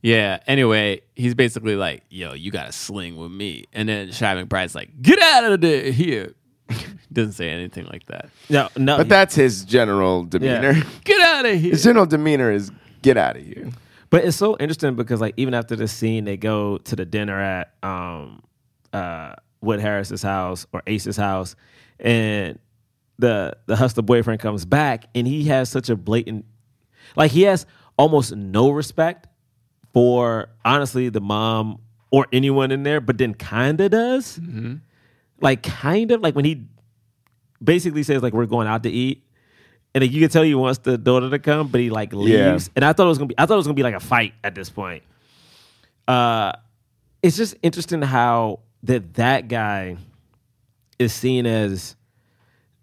Yeah. Anyway, he's basically like, "Yo, you got to sling with me," and then Chi McBride's like, "Get out of there here." Doesn't say anything like that. No, no. But that's his general demeanor. Get out of here. His general demeanor is get out of here. But it's so interesting because like even after this scene, they go to the dinner at um uh Wood Harris's house or Ace's house, and the the hustler boyfriend comes back and he has such a blatant like he has almost no respect for honestly the mom or anyone in there, but then kinda does. Like kind of like when he basically says like we're going out to eat. And like, you can tell he wants the daughter to come, but he like leaves. Yeah. And I thought it was gonna be I thought it was gonna be like a fight at this point. Uh it's just interesting how that that guy is seen as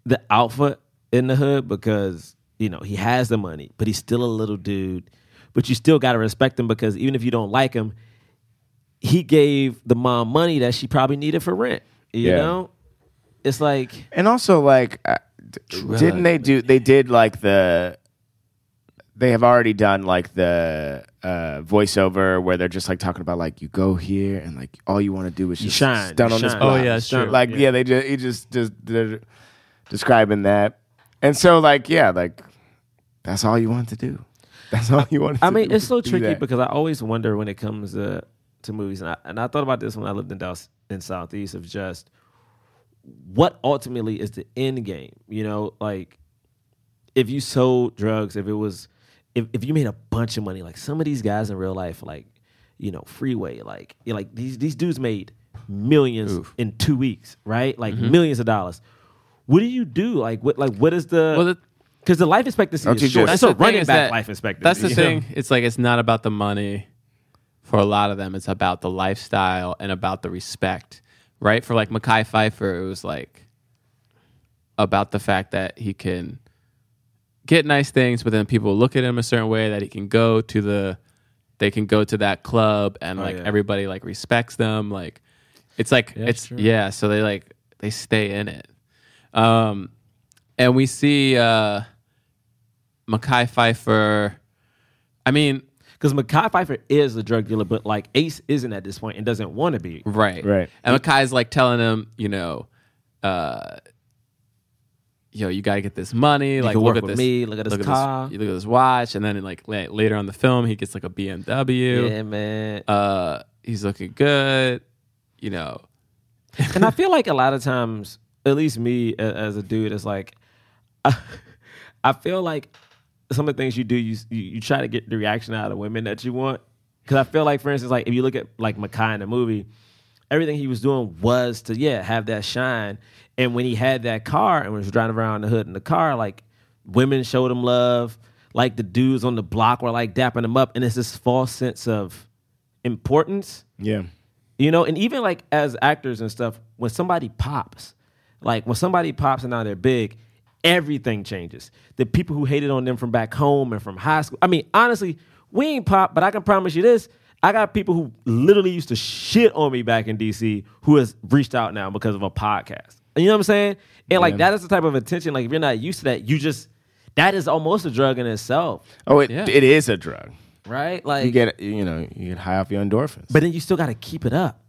the alpha in the hood because you know he has the money, but he's still a little dude. But you still gotta respect him because even if you don't like him, he gave the mom money that she probably needed for rent. You Yeah. know, it's like And also, like, uh, d- didn't they do? They did like the. They have already done like the uh, voiceover where they're just like talking about like you go here and like all you want to do is You just shine, stun you on this shine. Oh, yeah, that's true. Like yeah, they just he just just they're describing that, and so like yeah, like that's all you want to do. That's all you want. To. I to mean, do, it's so tricky that. because I always wonder when it comes to to movies, and I, and I thought about this when I lived in Dallas in Southeast of just what ultimately is the end game. You know, like if you sold drugs, if it was, if if you made a bunch of money, like some of these guys in real life, like you know, Freeway, like you know, like these these dudes made millions in two weeks, right? Like Mm-hmm. millions of dollars. What do you do? Like what? Like what is the? Well, the- because the life expectancy Don't is short. just- That's a the running back that- life expectancy. That's the you know? thing. It's like it's not about the money. For a lot of them, it's about the lifestyle and about the respect, right? For like Mekhi Phifer, it was like about the fact that he can get nice things, but then people look at him a certain way that he can go to the, they can go to that club and like yeah. everybody like respects them. Like it's like it's true. yeah. So they like they stay in it. Um, and we see uh, Mekhi Phifer. I mean, Because Mekhi Phifer is a drug dealer, but like Ace isn't at this point and doesn't want to be. right, Right. And Mekhi's like telling him, you know, uh, yo, you gotta get this money. like, can look work at with this. me, look at this This, car." you look at this watch, and then like later on the film, he gets like a BMW. Yeah, man. Uh, he's looking good. You know, and I feel like a lot of times, at least me as a dude, is like, I feel like some of the things you do, you you, you try to get the reaction out of women that you want. Because I feel like, for instance, like if you look at like Mekhi in the movie, everything he was doing was to yeah have that shine. And when he had that car and was driving around the hood in the car, like women showed him love. Like the dudes on the block were like dapping him up, and it's this false sense of importance. Yeah. You know, and even like as actors and stuff, when somebody pops, like when somebody pops and now they're big, everything changes. The people who hated on them from back home and from high school. I mean, honestly, we ain't pop, but I can promise you this. I got people who literally used to shit on me back in DC who has reached out now because of a podcast. You know what I'm saying? And like that is the type of attention, like if you're not used to that, you just that is almost a drug in itself. Oh, it, Yeah. it is a drug. Right? Like You get you know you get high off your endorphins. But then you still got to keep it up.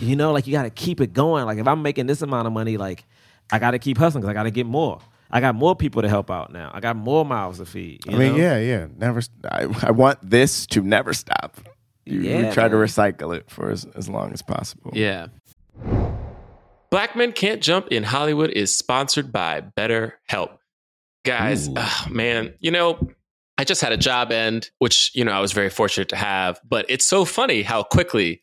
You know, like you got to keep it going. Like if I'm making this amount of money, like I got to keep hustling because I got to get more. I got more people to help out now. I got more mouths to feed. you I mean, know? yeah, yeah. Never. st- I, I want this to never stop. You, you Yeah, try to recycle it for as, as long as possible. yeah. Black Men Can't Jump in Hollywood is sponsored by BetterHelp. Guys, oh, man, you know, I just had a job end, which, you know, I was very fortunate to have, but it's so funny how quickly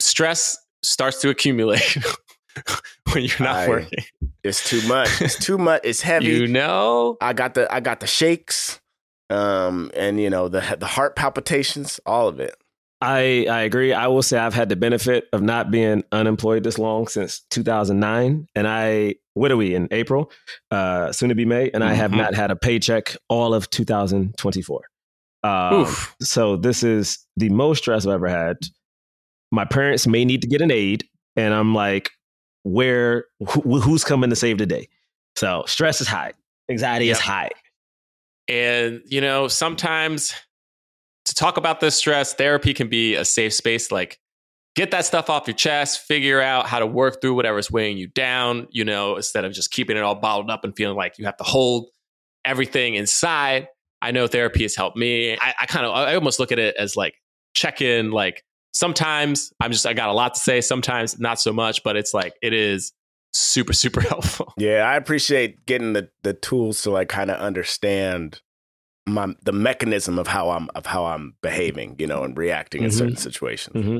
stress starts to accumulate when you're not I- working. It's too much. It's too much. It's heavy. You know? I got the I got the shakes, um, and you know the the heart palpitations, all of it. I, I agree. I will say I've had the benefit of not being unemployed this long since 2009. And I, what are we in April? Uh, soon to be May. And I have Mhm. not had a paycheck all of 2024. Um, Oof. so this is the most stress I've ever had. My parents may need to get an aid. And I'm like, where, who, who's coming to save the day? So stress is high. Anxiety is high. And, you know, sometimes to talk about this stress, therapy can be a safe space. Like, get that stuff off your chest, figure out how to work through whatever's weighing you down, you know, instead of just keeping it all bottled up and feeling like you have to hold everything inside. I know therapy has helped me. I, I kind of, I almost look at it as like check in, like, sometimes I'm just, I got a lot to say, sometimes not so much, but it's like, it is super, super helpful. Yeah, I appreciate getting the the tools to like kind of understand my the mechanism of how I'm of how I'm behaving, you know, and reacting in Mhm. certain situations. hmm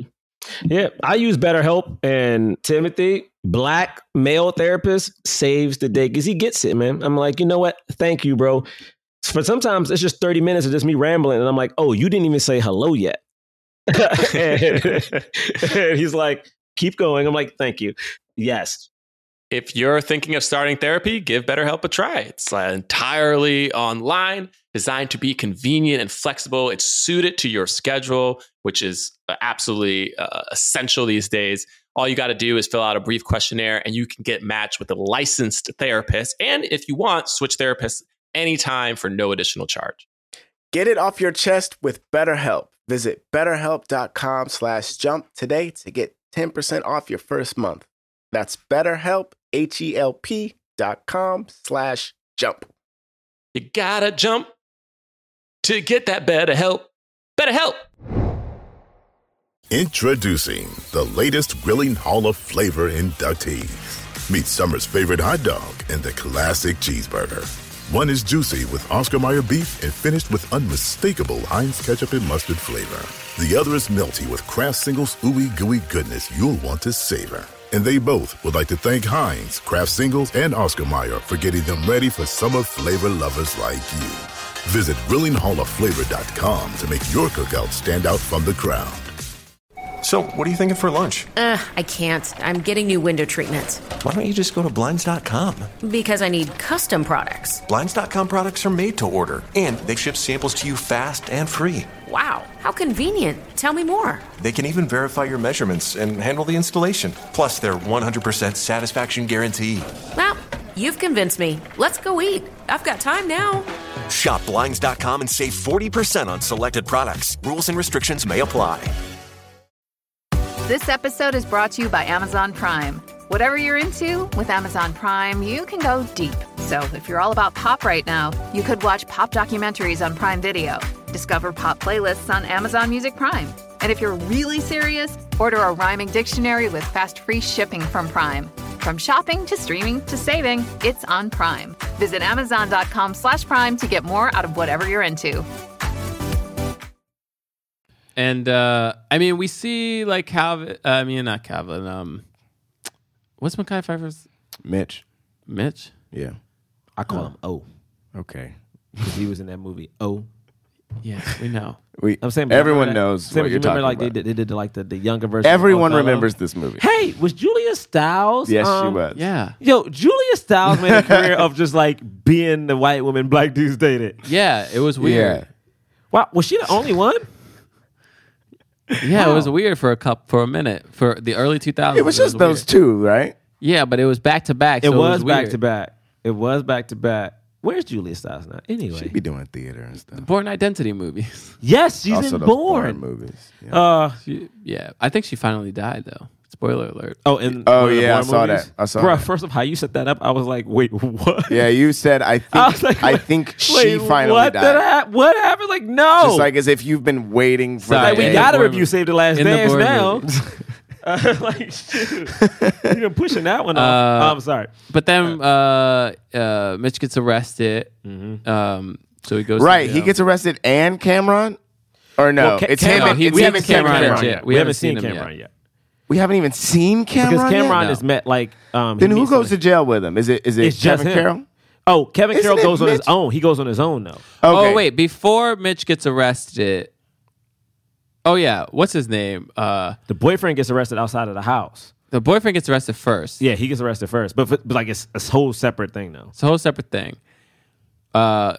Yeah, I use BetterHelp, and Timothy, black male therapist, saves the day because he gets it, man. I'm like, you know what? Thank you, bro. For sometimes it's just 30 minutes of just me rambling, and I'm like, oh, you didn't even say hello yet. And, and he's like, keep going. I'm like, thank you. Yes. if you're thinking of starting therapy, give BetterHelp a try. It's uh, entirely online, designed to be convenient and flexible. It's suited to your schedule, which is uh, absolutely uh, essential these days. All you got to do is fill out a brief questionnaire and you can get matched with a licensed therapist. And if you want, switch therapists anytime for no additional charge. Get it off your chest with BetterHelp. Visit betterhelp.com slash jump today to get 10% off your first month. That's betterhelp, H-E-L-P dot com slash jump. You gotta jump to get that better help. Better help. Introducing the latest Grilling Hall of Flavor inductees. Meet summer's favorite hot dog and the classic cheeseburger. One is juicy with Oscar Mayer beef and finished with unmistakable Heinz ketchup and mustard flavor. The other is melty with Kraft Singles ooey gooey goodness you'll want to savor. And they both would like to thank Heinz, Kraft Singles, and Oscar Mayer for getting them ready for summer flavor lovers like you. Visit GrillingHallOfFlavor.com to make your cookout stand out from the crowd. So, what are you thinking for lunch? Ugh, I can't. I'm getting new window treatments. Why don't you just go to Blinds.com? Because I need custom products. Blinds.com products are made to order, and they ship samples to you fast and free. Wow, how convenient. Tell me more. They can even verify your measurements and handle the installation. Plus, their 100% satisfaction guarantee. Well, you've convinced me. Let's go eat. I've got time now. Shop Blinds.com and save 40% on selected products. Rules and restrictions may apply. This episode is brought to you by Amazon Prime. Whatever you're into, with Amazon Prime, you can go deep. So if you're all about pop right now, you could watch pop documentaries on Prime Video, discover pop playlists on Amazon Music Prime. And if you're really serious, order a rhyming dictionary with fast free shipping from Prime. From shopping to streaming to saving, it's on Prime. Visit Amazon.com slash Prime to get more out of whatever you're into. And uh I mean, we see like Calvin. I mean, not Calvin. Um, what's Mekhi Phifer's Mitch. Mitch? Yeah. I call him O Okay. because he was in that movie O. Yeah, we know. We I'm saying but everyone remember that- knows Same, what you're remember talking like about. They, did, they did like the, the younger version. of Everyone Othello? remembers this movie. Hey, was Julia Stiles? Yes, she um, was. Yeah, Yo, Julia Stiles made a career of just like being the white woman black dudes dated. yeah. It was weird. Yeah. Wow, was she the only one? Yeah, it was weird for a cup for a minute for the early 2000s. It was just those weird. two, right? Yeah, but it was back to back. It so was, back to back. It was back to back. Where's Julia Stiles now? Anyway, She'd be doing theater and stuff. Bourne Identity movies. yes, she's also in those Born. movies. Yeah. Uh, She- yeah, I think she finally died though. Spoiler alert. oh, and oh yeah, I saw movies? that. I saw Bruh, that. first of all, how you set that up, I was like, wait, what? yeah, you said I think I was like, I wait, think she wait, finally what died. Did hap- what happened? Like, no. Just like as if you've been waiting for Sorry, that like, we got to Bourne review. Save the Last In Dance Bourne now. Uh, like, shoot. You've been pushing that one off. Uh, Oh, I'm sorry. But then uh, uh, Mitch gets arrested. Um, so he goes Right, he gets arrested and Cam'ron? Or no, Well, Ca- it's Cam'ron- him. and- he- it's we him haven't and seen Cam'ron. Cam'ron Cam'ron. yet. We, We haven't haven't seen seen him Cam'ron yet. yet. We haven't even seen Cam'ron. Because Cam'ron yet? is met like um Then who meets goes to jail with him? Is it is it It's just Kevin. Carroll? Oh, Kevin Isn't Carroll it goes on his own. He goes on his own though. Okay. Oh wait, before Mitch gets arrested. Oh yeah, what's his name? Uh, The boyfriend gets arrested outside of the house. the boyfriend gets arrested first. Yeah, he gets arrested first, but, but like it's a whole separate thing though. It's a whole separate thing. Uh,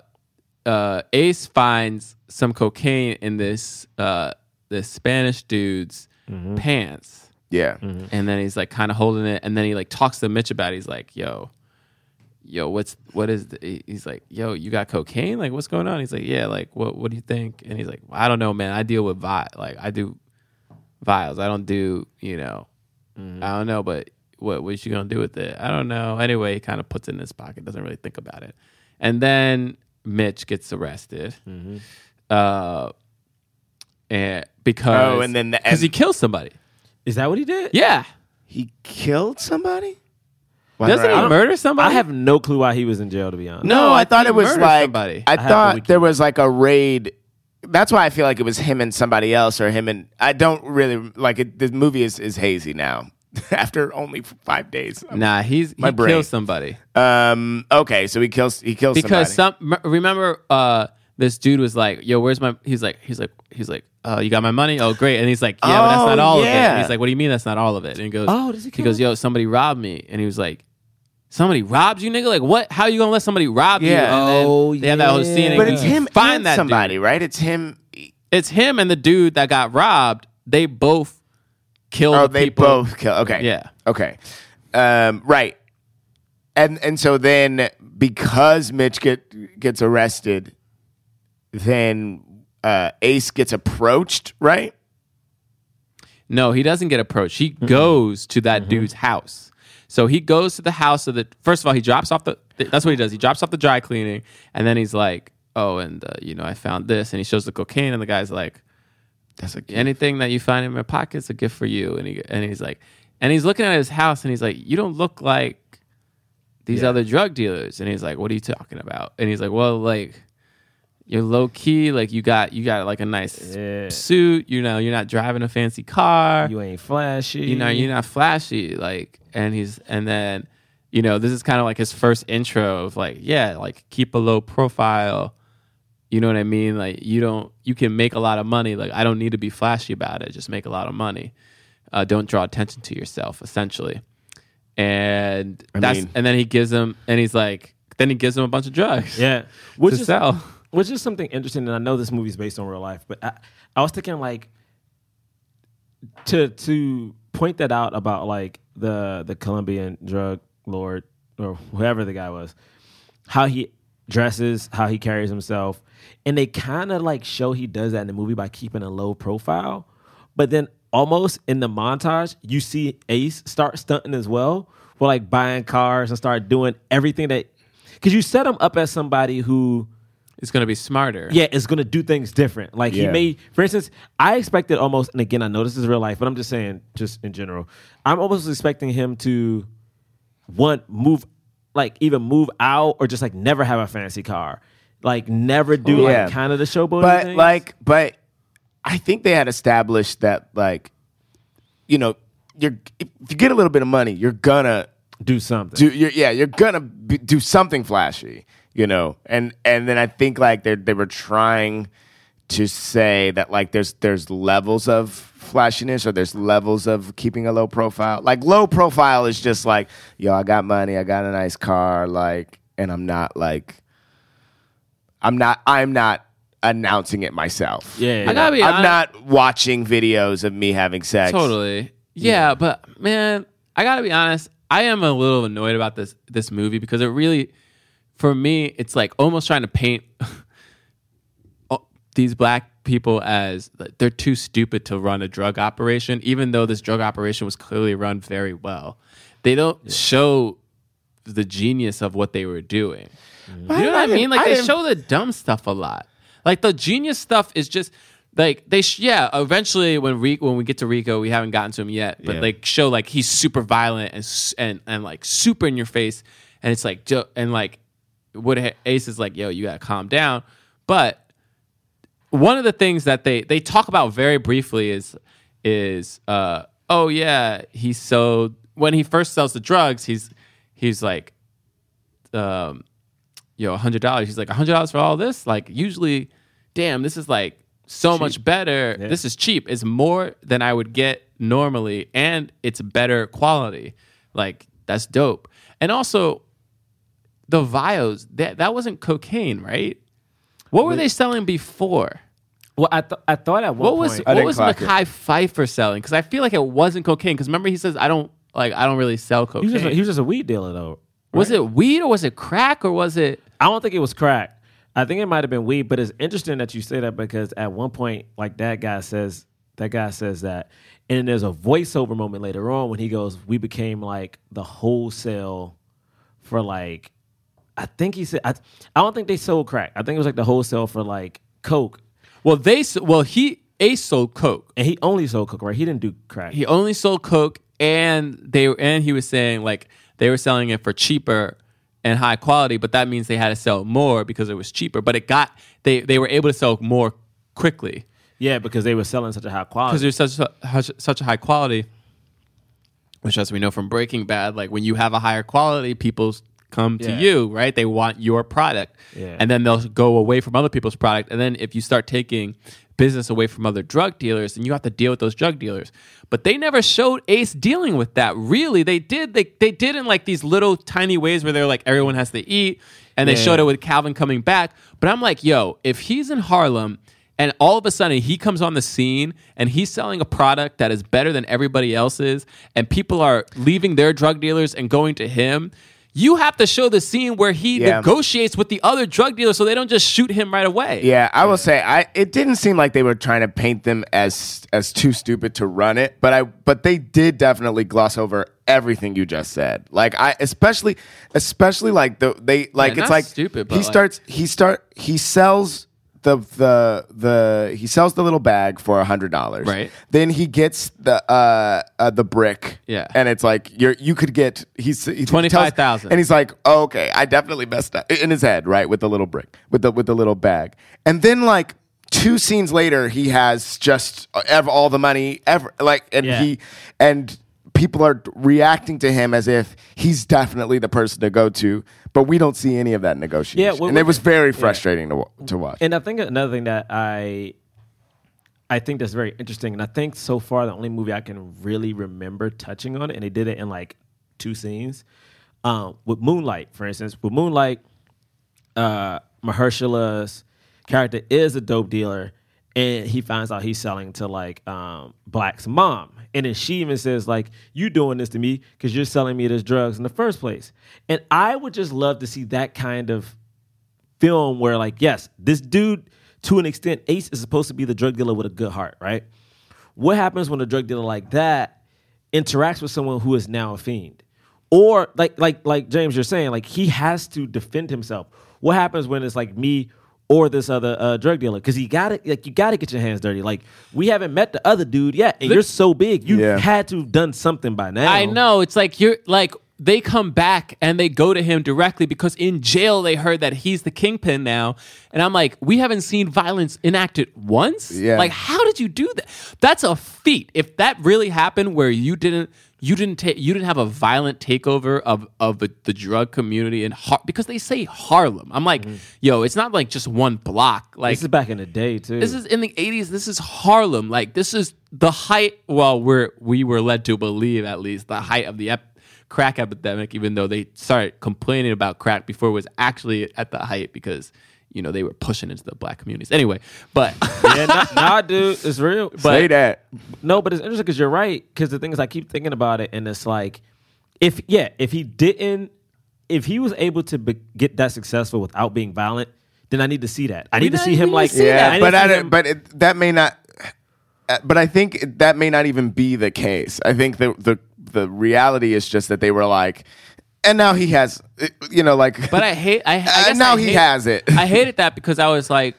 uh, Ace finds some cocaine in this uh, this Spanish dude's pants, Yeah. Mm-hmm. and then he's like kind of holding it, and then he like talks to Mitch about. it. He's like, "Yo, yo, what's what is?" The, he's like, "Yo, you got cocaine? Like, what's going on?" He's like, "Yeah, like what? What do you think?" And he's like, well, "I don't know, man. I deal with vi like I do vials. I don't do you know, mm-hmm. I don't know, but." What what you gonna do with it? I don't know. Anyway, he kind of puts it in his pocket, doesn't really think about it, and then Mitch gets arrested, mm-hmm. uh, and because Oh, and then the- because he kills somebody. Is that what he did? Yeah, He killed somebody? doesn't he Right. murder somebody? I have no clue why he was in jail to be honest. No, I thought he it was murdered like somebody. I have the thought there was like a raid. That's why I feel like it was him and somebody else, or him and I don't really like it. The movie is is hazy now after only five days. Nah, he's he My brain. kills somebody Um. Okay, so he kills. He kills because somebody. some m- remember uh this dude was like, "Yo, where's my?" He's like, he's like, he's like, "Oh, you got my money? Oh, great!" And he's like, "Yeah, but that's Oh, not all of it." yeah. And he's like, "What do you mean that's not all of it?" And he goes, Oh, does he he goes, "Yo, somebody robbed me," and he was like. Somebody robbed you, nigga. Like what? How you gonna let somebody rob you? Yeah. And then Oh, they have that whole scene. and but he it's him Find and that somebody, dude. right? It's him. It's him and the dude that got robbed. They both killed. Oh, the they people. both kill. Okay. Yeah. Okay. Um. Right. And and so then because Mitch get gets arrested, then uh, Ace gets approached, right? No, he doesn't get approached. He goes to that dude's house. So he goes to the house of the. First of all, he drops off the. That's what he does. He drops off the dry cleaning, and then he's like, "Oh, and uh, you know, I found this," and he shows the cocaine, and the guy's like, That's a "Anything that you find in my pocket's a gift for you." And he and he's like, and he's looking at his house, and he's like, "You don't look like these other drug dealers." And he's like, "What are you talking about?" And he's like, "Well, like." You're low key, like you got you got like a nice Yeah. suit. You know, you're not driving a fancy car You ain't flashy. you know you're not flashy like and he's and then you know this is kind of like his first intro of like yeah like keep a low profile you know what i mean like you don't you can make a lot of money like i don't need to be flashy about it just make a lot of money uh, don't draw attention to yourself essentially and I that's mean- and then he gives him and he's like then he gives him a bunch of drugs Yeah. Which to is sell which is something interesting, and I know this movie's based on real life, but I, I was thinking like to to point that out about like the the Colombian drug lord or whoever the guy was, how he dresses, how he carries himself, and they kind of like show he does that in the movie by keeping a low profile, but then almost in the montage, you see Ace start stunting as well, for like buying cars and start doing everything that because you set him up as somebody who is going to be smarter. Yeah, it's going to do things different. Like he Yeah. made, for instance, I expected almost, and again, I know this is real life, but I'm just saying, just in general, I'm almost expecting him to want move, like even move out or just like never have a fancy car, like never do oh, Yeah. like kind of the showboat. but like but i think they had established that like you know you're if you get a little bit of money you're gonna do something do you're, yeah you're gonna be, do something flashy you know and and then i think like they they were trying to say that like there's there's levels of flashiness or there's levels of keeping a low profile. Like low profile is just like yo i got money i got a nice car like and i'm not like i'm not i'm not announcing it myself. Yeah, I gotta be i'm not watching videos of me having sex. Totally. Yeah, but man, I gotta be honest. I am a little annoyed about this this movie because it really, for me, it's like almost trying to paint these black people as they're too stupid to run a drug operation, even though this drug operation was clearly run very well. They don't show the genius of what they were doing. You know what I, I mean? Like I they didn't- show the dumb stuff a lot. Like the genius stuff is just like they sh- yeah. Eventually, when Re- when we get to Rico, we haven't gotten to him yet, but Yeah. like show like he's super violent and and and like super in your face, and it's like and like what Ace is like, yo, you gotta calm down. But one of the things that they they talk about very briefly is is uh oh yeah he's so when he first sells the drugs he's he's like um yo a hundred dollars. He's like a hundred dollars for all this? Like usually damn this is like so much better. Yeah. this is cheap. It's more than i would get normally and it's better quality. Like that's dope. And also the vials that that wasn't cocaine right what were they selling before well, I th- I thought at one what was point, what was Mekhi Phifer selling? Because I feel like it wasn't cocaine. Because remember he says I don't like I don't really sell he cocaine. was, just a, he was just a weed dealer though. was it weed or was it crack or was it? I don't think it was crack. I think it might have been weed, but it's interesting that you say that because at one point, like that guy says, that guy says that, and then there's a voiceover moment later on when he goes, "We became like the wholesale for like, I think he said, I, I don't think they sold crack. I think it was like the wholesale for like coke, Well, they well he Ace sold coke. and he only sold coke, right? He didn't do crack. He only sold coke, and they and he was saying like they were selling it for cheaper and high quality, but that means they had to sell more because it was cheaper. But it got they they were able to sell more quickly yeah, because they were selling such a high quality. because there's such such such a high quality. Which, as we know from Breaking Bad, like when you have a higher quality, people come to you, right? They want your product, Yeah. and then they'll go away from other people's product. And then if you start taking business away from other drug dealers, then you have to deal with those drug dealers. But they never showed Ace dealing with that. Really, they did. They they did in like these little tiny ways where they're like everyone has to eat, and they Yeah. showed it with Calvin coming back. But I'm like, yo, if he's in Harlem and all of a sudden he comes on the scene and he's selling a product that is better than everybody else's, and people are leaving their drug dealers and going to him. You have to show the scene where he Yeah. negotiates with the other drug dealers so they don't just shoot him right away. Yeah, I will say I it didn't seem like they were trying to paint them as as too stupid to run it, but I but they did definitely gloss over everything you just said. Like I especially especially like the they like not it's like stupid, but he like- starts he start he sells the the the he sells the little bag for a hundred dollars. Right. Then he gets the uh, uh the brick. Yeah. And it's like you're you could get he's he 25,000. And he's like, oh, okay, I definitely messed up in his head, right, with the little brick, with the with the little bag, and then like two scenes later, he has just ever, all the money ever, like, and Yeah. he and people are reacting to him as if he's definitely the person to go to, but we don't see any of that negotiation, Yeah, well, and it was very yeah. frustrating to to watch. And I think another thing that I I think that's very interesting, and I think so far the only movie I can really remember touching on it, and they did it in like two scenes. Um, with Moonlight, for instance, with Moonlight, uh, Mahershala's character is a dope dealer, and he finds out he's selling to like um, Black's mom, and then she even says like, "You doing this to me because you're selling me this drugs in the first place." And I would just love to see that kind of film where like yes this dude to an extent ace is supposed to be the drug dealer with a good heart right what happens when a drug dealer like that interacts with someone who is now a fiend? Or like like like James, you're saying, like he has to defend himself. What happens when it's like me or this other uh, drug dealer? Because you got to like you got to get your hands dirty. Like we haven't met the other dude yet, and Look- you're so big, you Yeah. had to have done something by now. I know. It's like you're like they come back and they go to him directly because in jail they heard that he's the kingpin now. And I'm like, we haven't seen violence enacted once. Yeah. Like, how did you do that? That's a feat. If that really happened where you didn't you didn't take you didn't have a violent takeover of of the, the drug community in Har- because they say Harlem. I'm like, mm-hmm. yo, it's not like just one block. Like this is back in the day too. this is in the 80s. This is Harlem. Like this is the height. Well, we're we were led to believe at least the height of the ep- crack epidemic. Even though they started complaining about crack before it was actually at the height because you know they were pushing into the black communities. Anyway, but yeah, nah, nah, dude, it's real. But Say that. No, but it's interesting because you're right. Because the thing is, I keep thinking about it, and it's like, if yeah, if he didn't, if he was able to be, get that successful without being violent, then I need to see that. I need to see him even like see yeah, need but to see I, him- but it, that may not. uh, But I think that may not even be the case. I think the the the reality is just that they were like, and now he has, you know, like. but I hate. I, I Uh, guess now I he has it. I hated that because I was like,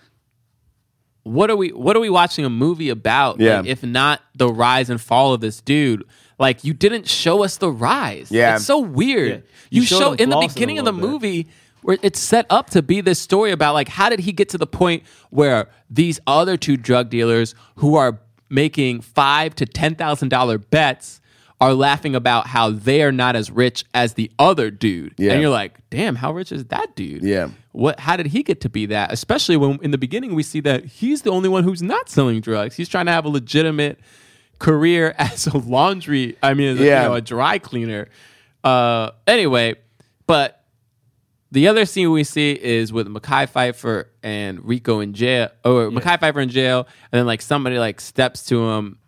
what are we? What are we watching a movie about? Yeah. Like, if not the rise and fall of this dude. Like you didn't show us the rise. Yeah. it's so weird. Yeah. You, You show in the beginning of the bit. movie where it's set up to be this story about like how did he get to the point where these other two drug dealers who are making five to ten thousand dollar bets are laughing about how they are not as rich as the other dude. Yeah. And you're like, damn, how rich is that dude? Yeah. What how did he get to be that? Especially when in the beginning we see that he's the only one who's not selling drugs. He's trying to have a legitimate career as a laundry, I mean as a, Yeah. you know, a dry cleaner. Uh anyway, but the other scene we see is with Mekhi Phifer and Rico in jail, or Mekhi Phifer in jail, and then like somebody like steps to him.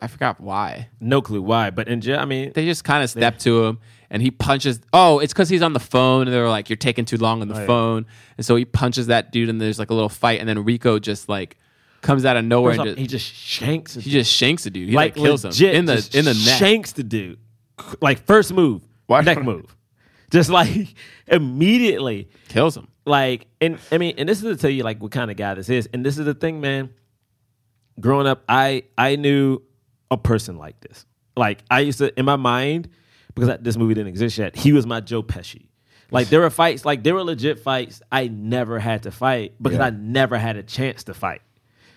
I forgot why. no clue why. But in jail, I mean, They just kind of step to him and he punches. Oh, it's because he's on the phone and they're like, "You're taking too long on the phone," and so he punches that dude and there's like a little fight, and then Rico just like comes out of nowhere and just, he just shanks. he just shanks a dude. He like, kills him in the just in the neck. Shanks the dude. Like first move, Why- neck move, just like immediately. kills him. Like, and I mean, and this is to tell you like what kind of guy this is. And this is the thing, man. Growing up, I I knew a person like this. Like I used to in my mind because that- this movie didn't exist yet. He was my Joe Pesci. Like there were fights, like there were legit fights I never had to fight because I never had a chance to fight.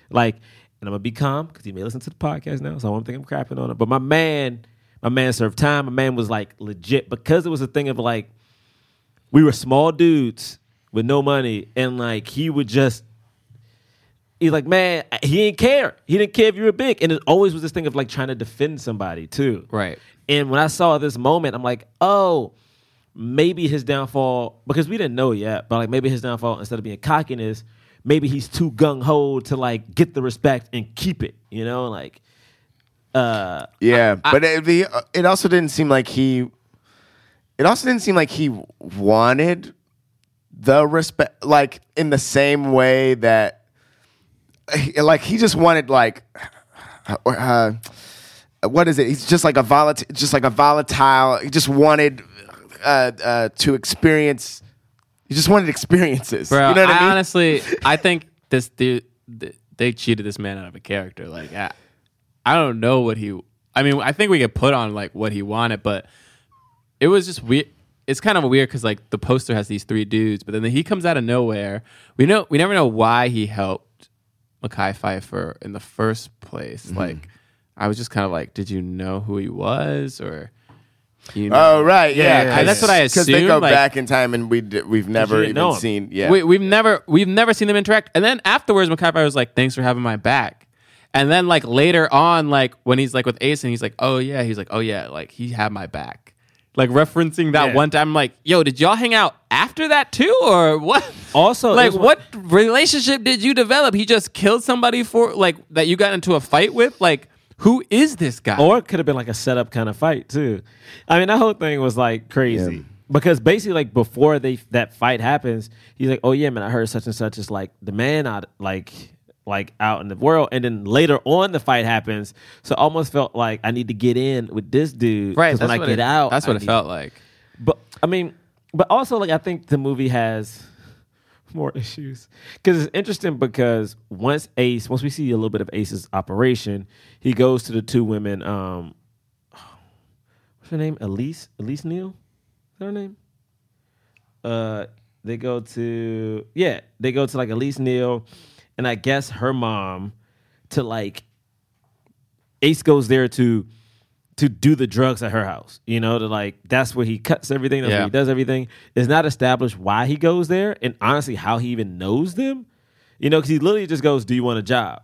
Like, and I'm gonna be calm because he may listen to the podcast now, so I don't think I'm crapping on it. But my man, my man served time. My man was like legit because it was a thing of like we were small dudes with no money, and like he would just he's like, man, he didn't care. He didn't care if you were big, and it always was this thing of like trying to defend somebody too. Right. And when I saw this moment, I'm like, oh, maybe his downfall because we didn't know yet, but like maybe his downfall instead of being cockiness, maybe he's too gung ho to like get the respect and keep it. You know, like. Uh, Yeah, but it, the, it also didn't seem like he. It also didn't seem like he wanted the respect, like in the same way that, like he just wanted like, uh, what is it? He's just like a volatile, just like a volatile. He just wanted uh, uh, to experience. He just wanted experiences. Bro, you know what I, I mean? honestly, I think this dude, they cheated this man out of a character. Like, I, I don't know what he. I mean, I think we could put on like what he wanted, but it was just weird. It's kind of weird because like the poster has these three dudes, but then he comes out of nowhere. We know we never know why he helped Mekhi Phifer in the first place. Mm-hmm. Like, I was just kind of like, did you know who he was or? You know? Oh right, yeah, Yeah, that's what I Because they go like- back in time and we d- we've never even seen. Yeah, We, we've never we've never seen them interact. And then afterwards, Mekhi Phifer was like, "Thanks for having my back." And then like later on, like when he's like with Ace, and he's like, "Oh yeah," he's like, "Oh yeah," like he had my back. Like referencing that Yeah. one time, I'm like, "Yo, did y'all hang out after that too, or what?" Also, like there's one- what relationship did you develop? He just killed somebody for like that you got into a fight with. Like who is this guy? Or it could have been like a setup kind of fight too. I mean, that whole thing was like crazy because basically, like before they that fight happens, he's like, "Oh yeah, man, I heard such and such is like the man out like like out in the world, and then later on the fight happens. So I almost felt like I need to get in with this dude, Right, When that's I get it- out, that's what I it felt like. But I mean, but also like I think the movie has more issues because it's interesting because once Ace, once we see a little bit of Ace's operation, he goes to the two women. Um, what's her name? Elise. Elise Neal. Is that her name? Uh, they go to yeah, they go to like Elise Neal, and I guess her mom to like Ace goes there to to do the drugs at her house. You know, to like that's where he cuts everything, that's Yeah. where he does everything. It's not established why he goes there, and honestly, how he even knows them. You know, because he literally just goes, "Do you want a job?"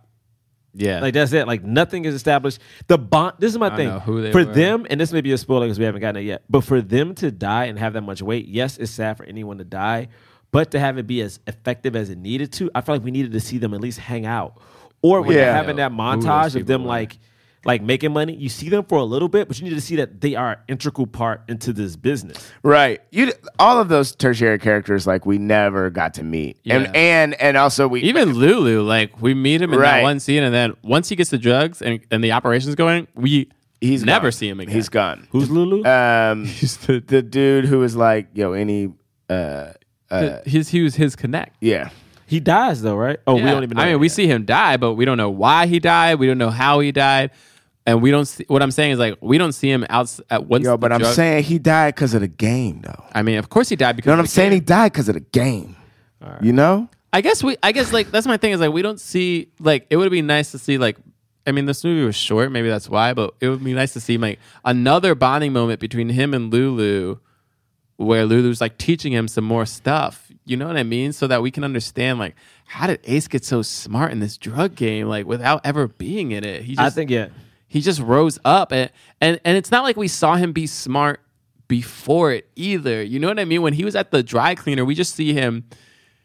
Yeah. Like that's it. Like nothing is established. The bond. This is my I thing. know who they for were. them, and this may be a spoiler because we haven't gotten it yet. But for them to die and have that much weight, yes, it's sad for anyone to die. But to have it be as effective as it needed to, I feel like we needed to see them at least hang out, or when they're having that Who those montage of them like like making money. You see them for a little bit, but you need to see that they are an integral part into this business. Right. You all of those tertiary characters like we never got to meet. Yeah. And and and also we Even Lulu, like we meet him in Right. that one scene, and then once he gets the drugs and, and the operation's going, we he's never gone. see him again. He's gone. Who's Lulu? Um He's the, the dude who was like, yo, any uh uh his he was his connect. yeah. he dies though, right? Oh, we don't even. know I mean, we yet. see him die, but we don't know why he died. We don't know how he died, and we don't. See, what I'm saying is like we don't see him out at once. Yo, the but I'm drug- saying he died because of the game though. I mean, of course he died because. You know what of I'm the saying? game. He died because of the game. You know? I guess we. I guess like that's my thing is like we don't see like it would be nice to see like. I mean, this movie was short, maybe that's why, but it would be nice to see like another bonding moment between him and Lulu, where Lulu's like teaching him some more stuff. You know what I mean? So that we can understand like how did Ace get so smart in this drug game, like without ever being in it. He just, I think yeah. he just rose up and and and it's not like we saw him be smart before it either. You know what I mean? When he was at the dry cleaner, we just see him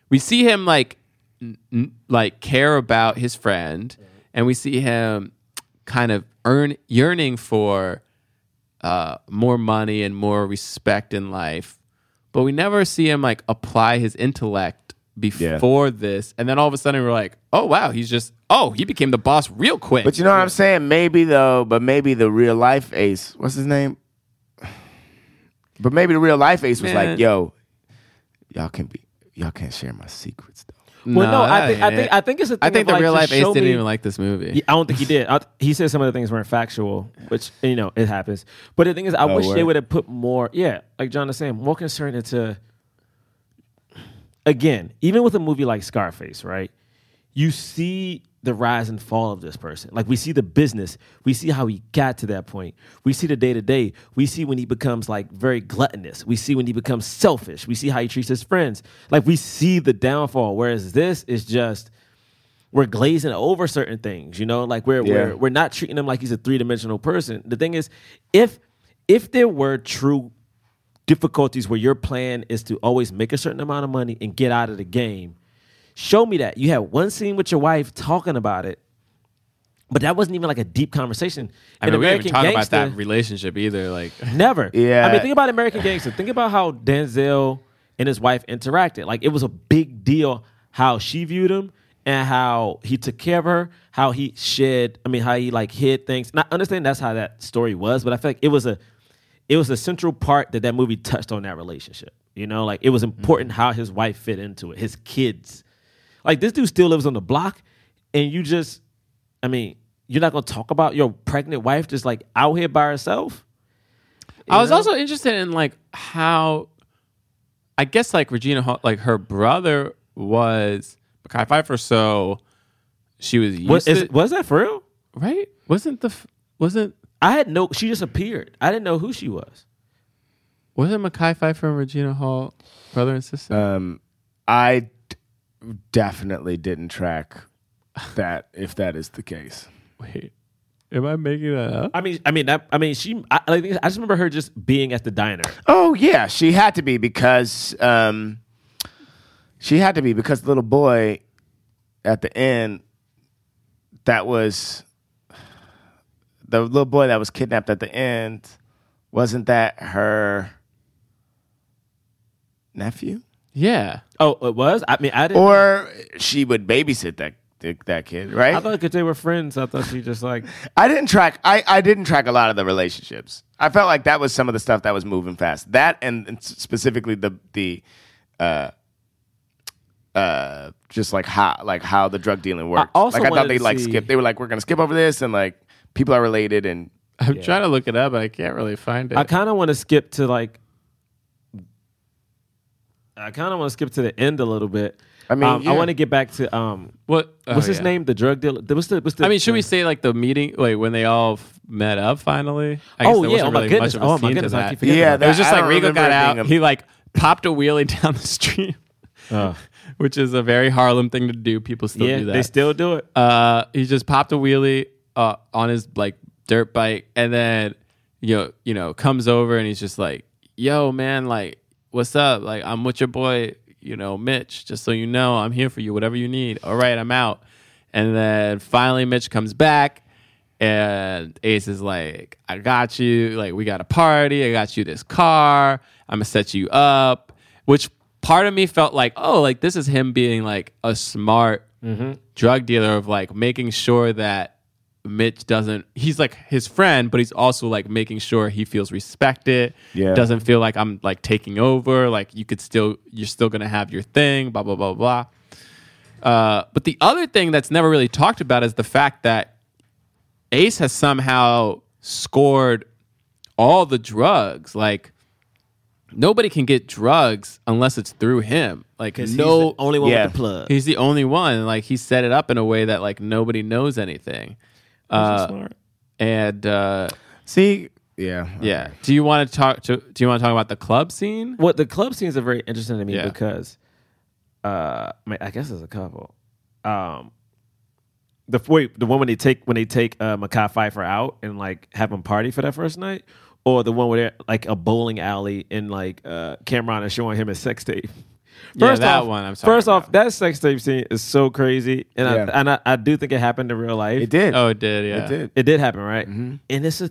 we see him like n- n- like care about his friend and we see him kind of earn yearning for uh, more money and more respect in life but we never see him like apply his intellect before this and then all of a sudden we're like oh wow he's just oh he became the boss real quick But you know what I'm saying? Maybe though, but maybe the real life ace, what's his name? But maybe the real life ace was Man. like, yo, y'all can be y'all can't share my secrets though. Well, no, I think I think. I think it's a thing I think of, the like, real just life Ace show didn't me- even like this movie. Yeah, I don't think he did. I, he said some of the things weren't factual, which you know it happens. But the thing is, I Oh, wish they word. would have put more. Yeah, like John is saying, more concern into. Again, even with a movie like Scarface, right? You see the rise and fall of this person. Like we see the business, we see how he got to that point. We see the day to day. We see when he becomes like very gluttonous. We see when he becomes selfish. We see how he treats his friends. Like we see the downfall. Whereas this is just we're glazing over certain things, you know, like we're Yeah. we're we're not treating him like he's a three dimensional person. The thing is, if if there were true difficulties where your plan is to always make a certain amount of money and get out of the game, show me that. You had one scene with your wife talking about it, but that wasn't even like a deep conversation. I In mean, we didn't even talk about that relationship either. Like, Never. Yeah. I mean, think about American Gangster. Think about how Denzel and his wife interacted. Like it was a big deal how she viewed him and how he took care of her, how he shed, I mean, how he like hid things. And I understand that's how that story was, but I feel like it was a it was a central part that that movie touched on that relationship. You know, like it was important mm-hmm. how his wife fit into it, his kids. Like this dude still lives on the block, and you just, I mean, you're not gonna talk about your pregnant wife just like out here by herself. I was know? also interested in like how, I guess like Regina, Hall, like her brother was Mekhi Phifer, so she was used Was, to, was that for real? right? Wasn't the f- wasn't I had no. She just appeared. I didn't know who she was. wasn't Mekhi Phifer and Regina Hall brother and sister? Um I d- definitely didn't track that if that is the case. Wait, am I making that up? I mean, I mean, that, I mean, she. I, I I just remember her just being at the diner. Oh yeah, she had to be because um, she had to be because the little boy at the end that was the little boy that was kidnapped at the end wasn't that her nephew Yeah, Oh, it was. I mean, I didn't. or she would babysit that that kid, right? I thought because they were friends, I thought she just like I didn't track. I, I didn't track a lot of the relationships. I felt like that was some of the stuff that was moving fast. That and, and specifically the the uh uh just like how like how the drug dealing works. also like I thought they like see- skip. They were like we're gonna skip over this and like people are related and I'm trying to look it up, but I can't really find it. I kind of want to skip to like. I kind of want to skip to the end a little bit. I mean, Um, yeah. I want to get back to um, what? oh, what's his yeah. name? The drug dealer. What's the? What's the? I mean, should we say like the meeting, like when they all f- met up finally? I guess Oh, there yeah. wasn't Oh, my really goodness. much of a Oh, my goodness. I that. keep forgetting Yeah, about it was just I like don't Rico remember got out. being a- He like popped a wheelie down the street, Uh, which is a very Harlem thing to do. People still yeah, do that. they still do it. uh, he just popped a wheelie uh, on his like dirt bike, and then you know, you know, comes over and he's just like, "Yo, man, like, what's up? Like, I'm with your boy, you know, Mitch. Just so you know, I'm here for you. Whatever you need. All right, I'm out." And then finally, Mitch comes back, and Ace is like, "I got you. Like, we got a party. I got you this car. I'm gonna set you up." Which part of me felt like, oh, like this is him being like a smart mm-hmm. drug dealer of like making sure that Mitch doesn't he's like his friend, but he's also like making sure he feels respected. Yeah. Doesn't feel like I'm like taking over. Like you could still you're still gonna have your thing, blah blah blah blah. Uh, but the other thing that's never really talked about is the fact that Ace has somehow scored all the drugs. Like nobody can get drugs unless it's through him. Like no, he's the only one Yeah. with the plug. He's the only one. Like he set it up in a way that like nobody knows anything. Uh, smart. and uh, see yeah yeah. Do you want to talk to? Do you want to talk about the club scene? What the club scenes are very interesting to me Yeah. because, uh, I, mean, I guess there's a couple. Um, the wait, the one when they take when they take uh, Mekhi Phifer out and like have him party for that first night, or the one where they're like a bowling alley and like uh, Cam'ron is showing him his sex tape. Yeah, that one I'm talking first off, that sex tape scene is so crazy, and Yeah. I and I, I do think it happened in real life. it did Oh, it did. Yeah. it did It did happen, right? Mm-hmm. And it's a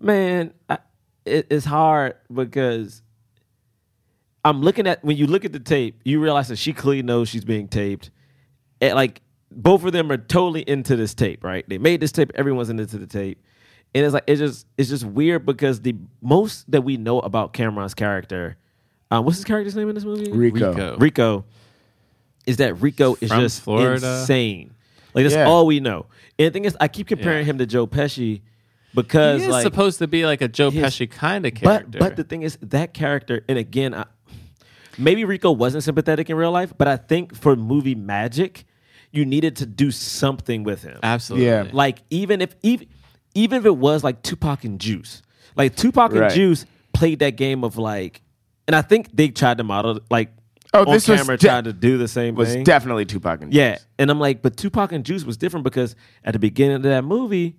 man. I, it, it's hard because I'm looking at when you look at the tape, you realize that she clearly knows she's being taped. And like both of them are totally into this tape, right? They made this tape. Everyone's into the tape, and it's like it's just it's just weird because the most that we know about Cam'ron's character, um, what's his character's name in this movie? Rico. Rico. Rico is that Rico is From just Florida. insane. Like that's Yeah. all we know. And the thing is, I keep comparing Yeah. him to Joe Pesci because He is like, supposed to be like a Joe his- Pesci kind of but character. but the thing is, that character, and again, I, maybe Rico wasn't sympathetic in real life, but I think for movie magic, you needed to do something with him. absolutely. Yeah. Like even if even even if it was like Tupac and Juice, like Tupac Right. and Juice played that game of like, and I think they tried to model like Oh, on this was camera de- tried to do the same thing. was thing. definitely Tupac and Yeah, Juice. and I'm like, but Tupac and Juice was different because at the beginning of that movie,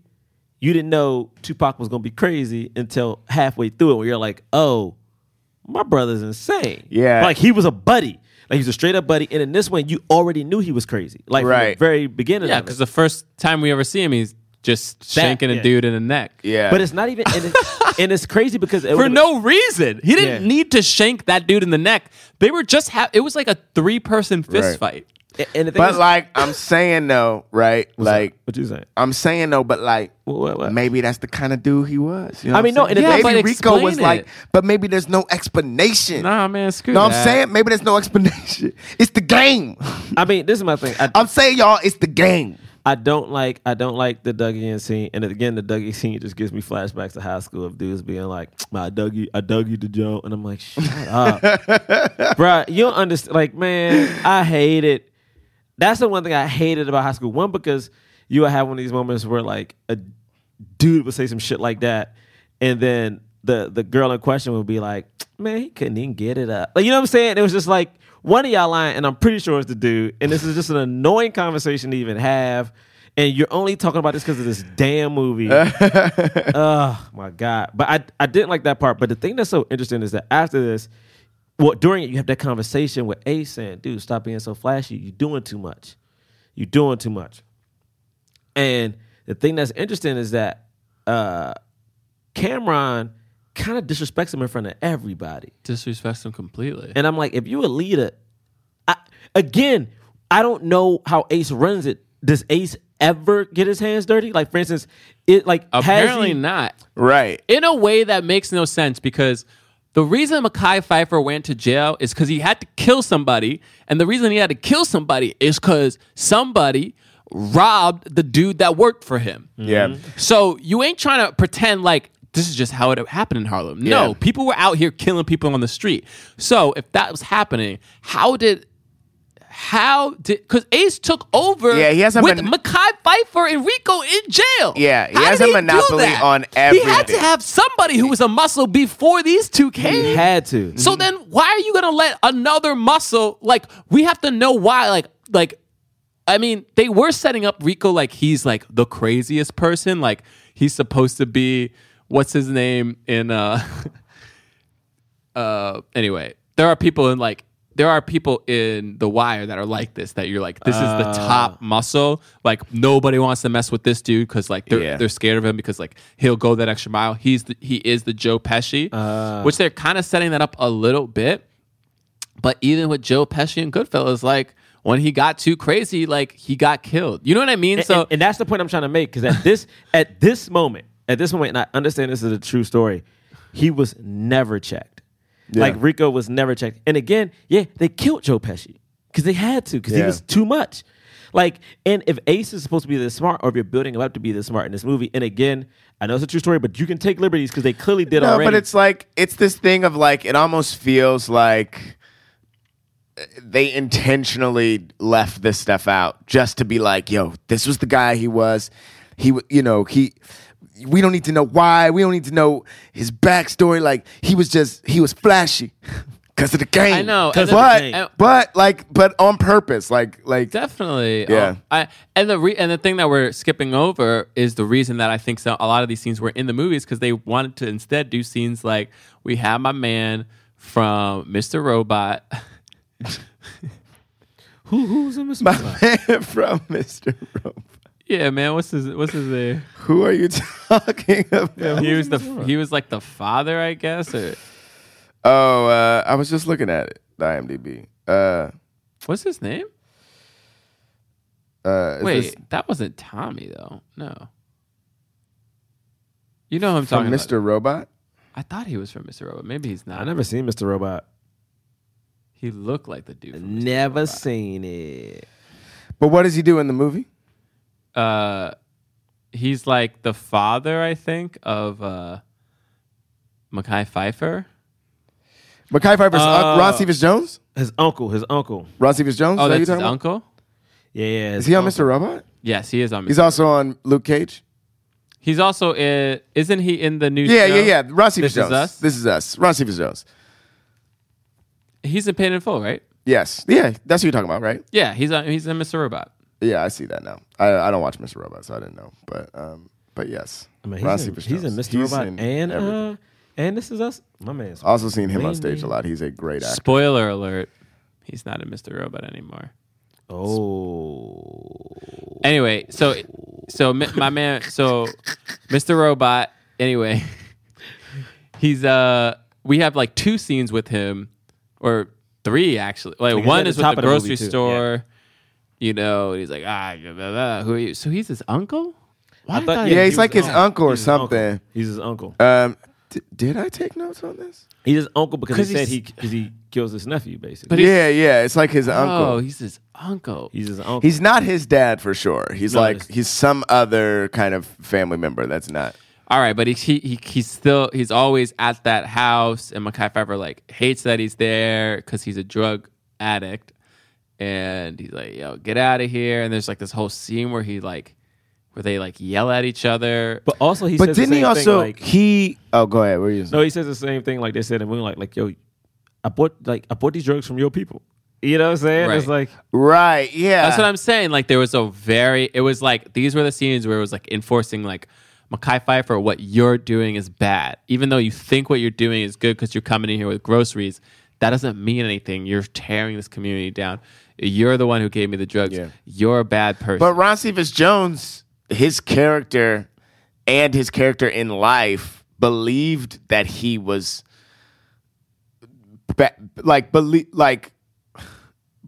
you didn't know Tupac was gonna be crazy until halfway through it, where you're like, oh, my brother's insane. Yeah. like he was a buddy, like he's a straight up buddy. And in this one, you already knew he was crazy, like from Right. the very beginning. Yeah, because the first time we ever see him, he's just That- shanking a yeah. dude in the neck. Yeah. but it's not even, and, it, and it's crazy because it For no reason. He didn't Yeah. need to shank that dude in the neck. They were just ha- it was like a three person fist Right. fight. And the thing But is, like I'm saying though, right? like what you saying? I'm saying though, but like What- what- what? maybe that's the kind of dude he was. You know I what mean, I'm no, and the thing- maybe but Rico was explain like, but maybe there's no explanation. Nah, man, screw no, I'm saying maybe there's no explanation. It's the game. I mean, this is my thing. I, I'm saying y'all, it's the game. I don't like I don't like the Dougie Ian scene, and again, the Dougie scene just gives me flashbacks to high school of dudes being like, "I dug you, I dug you to Joe," and I'm like, "Shut up, bruh, You don't understand? Like, man, I hate it. That's the one thing I hated about high school. One because you would have one of these moments where like a dude would say some shit like that, and then the the girl in question would be like, "Man, he couldn't even get it up." Like, you know what I'm saying? It was just like one of y'all lying, and I'm pretty sure it's the dude. And this is just an annoying conversation to even have. And you're only talking about this because of this damn movie. oh my god! But I I didn't like that part. But the thing that's so interesting is that after this, well, during it, you have that conversation with Ace saying, "Dude, stop being so flashy. You're doing too much. You're doing too much." And the thing that's interesting is that uh, Cam'ron kind of disrespects him in front of everybody. Disrespects him completely. And I'm like, if you a leader, I, again, I don't know how Ace runs it. Does Ace ever get his hands dirty? Like for instance, it like has Apparently he- not. Right. In a way that makes no sense because the reason Mekhi Phifer went to jail is because he had to kill somebody, and the reason he had to kill somebody is because somebody robbed the dude that worked for him. Yeah. So you ain't trying to pretend like this is just how it happened in Harlem. No, Yeah. people were out here killing people on the street. So if that was happening, how did how did because Ace took over Yeah, he has a with mon- Mekhi Phifer and Rico in jail. Yeah, he How has a do monopoly on everything. He had to have somebody who was a muscle before these two came. He had to. So mm-hmm. then why are you gonna let another muscle like we have to know why like like I mean they were setting up Rico like he's like the craziest person like he's supposed to be what's his name in uh uh anyway there are people in like there are people in the wire that are like this that you're like this is the top muscle. Like nobody wants to mess with this dude because like they're, Yeah. they're scared of him because like he'll go that extra mile. He's the, he is the joe pesci which they're kind of setting that up a little bit. But even with joe pesci and goodfellas like when he got too crazy like he got killed. You know what i mean? And, so and, and that's the point I'm trying to make because at this at this moment, at this and I understand this is a true story, he was never checked. Like Rico was never checked. And again, yeah, they killed Joe Pesci because they had to because he was too much. Like, and if Ace is supposed to be this smart, or if you're building him up to be this smart in this movie, and again, I know it's a true story, but you can take liberties because they clearly did No, already. but it's like it's this thing of like it almost feels like uh, they intentionally left this stuff out just to be like, yo, this was the guy he was. He, you know, he. We don't need to know why. We don't need to know his backstory. Like he was just he was flashy because of the game. I know, and but then- and- but like but on purpose. Like like Definitely. Yeah. Um, I and the re- and the thing that we're skipping over is the reason that I think so, a lot of these scenes were in the movies because they wanted to instead do scenes like we have my man from Mr. Robot. who who's in this my man from Mr. Rope. Yeah, man. What's his What's his name? Who are you talking about? he was the he was like the father, I guess. Or Oh, uh, I was just looking at it. The IMDb. Uh, what's his name? uh, Wait, this that wasn't Tommy though. No. You know who I'm from talking Mr. about. Robot. I thought he was from Mr. Robot. Maybe he's not. I never seen Mr. Robot. He looked like the dude. From Mr. Never Robot. seen it. But what does he do in the movie? Uh he's like the father i think of uh Mekhi Phifer. Mekhi Phifer's Uh, un- Ron Cephas Jones. His uncle, his uncle. Ron Cephas Jones. Oh, is that that's his you're talking about? uncle. Yeah, yeah. Is his he on uncle. Mr. Robot? Yes, he is on. Mr. He's also on Luke Cage. He's also in. Isn't he in the new? Yeah, show? yeah, yeah. Ron Cephas This Jones. This is Us? This is us. Ron Cephas Jones. He's in Paid in Full, right? Yes. Yeah, that's who you're talking about, right? Yeah, he's on. He's in Mr. Robot. Yeah, I see that now. I, I don't watch Mr. Robot, so I didn't know. But um, but yes, I mean, Ron he's, in, Cephas he's in Jones. Mr. Robot in and everything. uh, and this is us. My man's also seen him on stage a lot. He's a great actor. Spoiler alert: He's not in Mr. Robot anymore. Oh. Anyway, so so mi- my man, so Mr. Robot. Anyway, he's uh, we have like two scenes with him, or three actually. Like Like I one said, is with top the of the movie, grocery too. store. You know, he's like ah, blah, blah, blah. who are you? So he's his uncle. Why did I- yeah, he's he like was his uncle. uncle or He's his uncle. something. He's his uncle. Um, d- did I take notes on this? He's his uncle because 'Cause he said he's- he because he kills his nephew basically. But yeah, yeah, it's like his uncle. Oh, uncle. he's his uncle. he's his uncle. He's not his dad for sure. He's No, like it's- he's some other kind of family member that's not. All right, but he, he he he's still he's always at that house, and Mekhi Phifer like hates that he's there because he's a drug addict, and he's like, "Yo, get out of here!" And there's like this whole scene where he like where they like yell at each other. but also he But says didn't he same also thing, like he? Oh, go ahead. Where are you? no he says the same thing like they said in Moonlight like like, yo I bought like I bought these drugs from your people. You know what I'm saying? It's like right. Yeah. That's what I'm saying. Like there was a very it was like these were the scenes where it was like enforcing like Mekhi Phifer, what you're doing is bad. Even though you think what you're doing is good because you're coming in here with groceries, that doesn't mean anything. You're tearing this community down. You're the one who gave me the drugs. Yeah. You're a bad person. But Ron Cephas Jones, his character and his character in life believed that he was ba- like believe like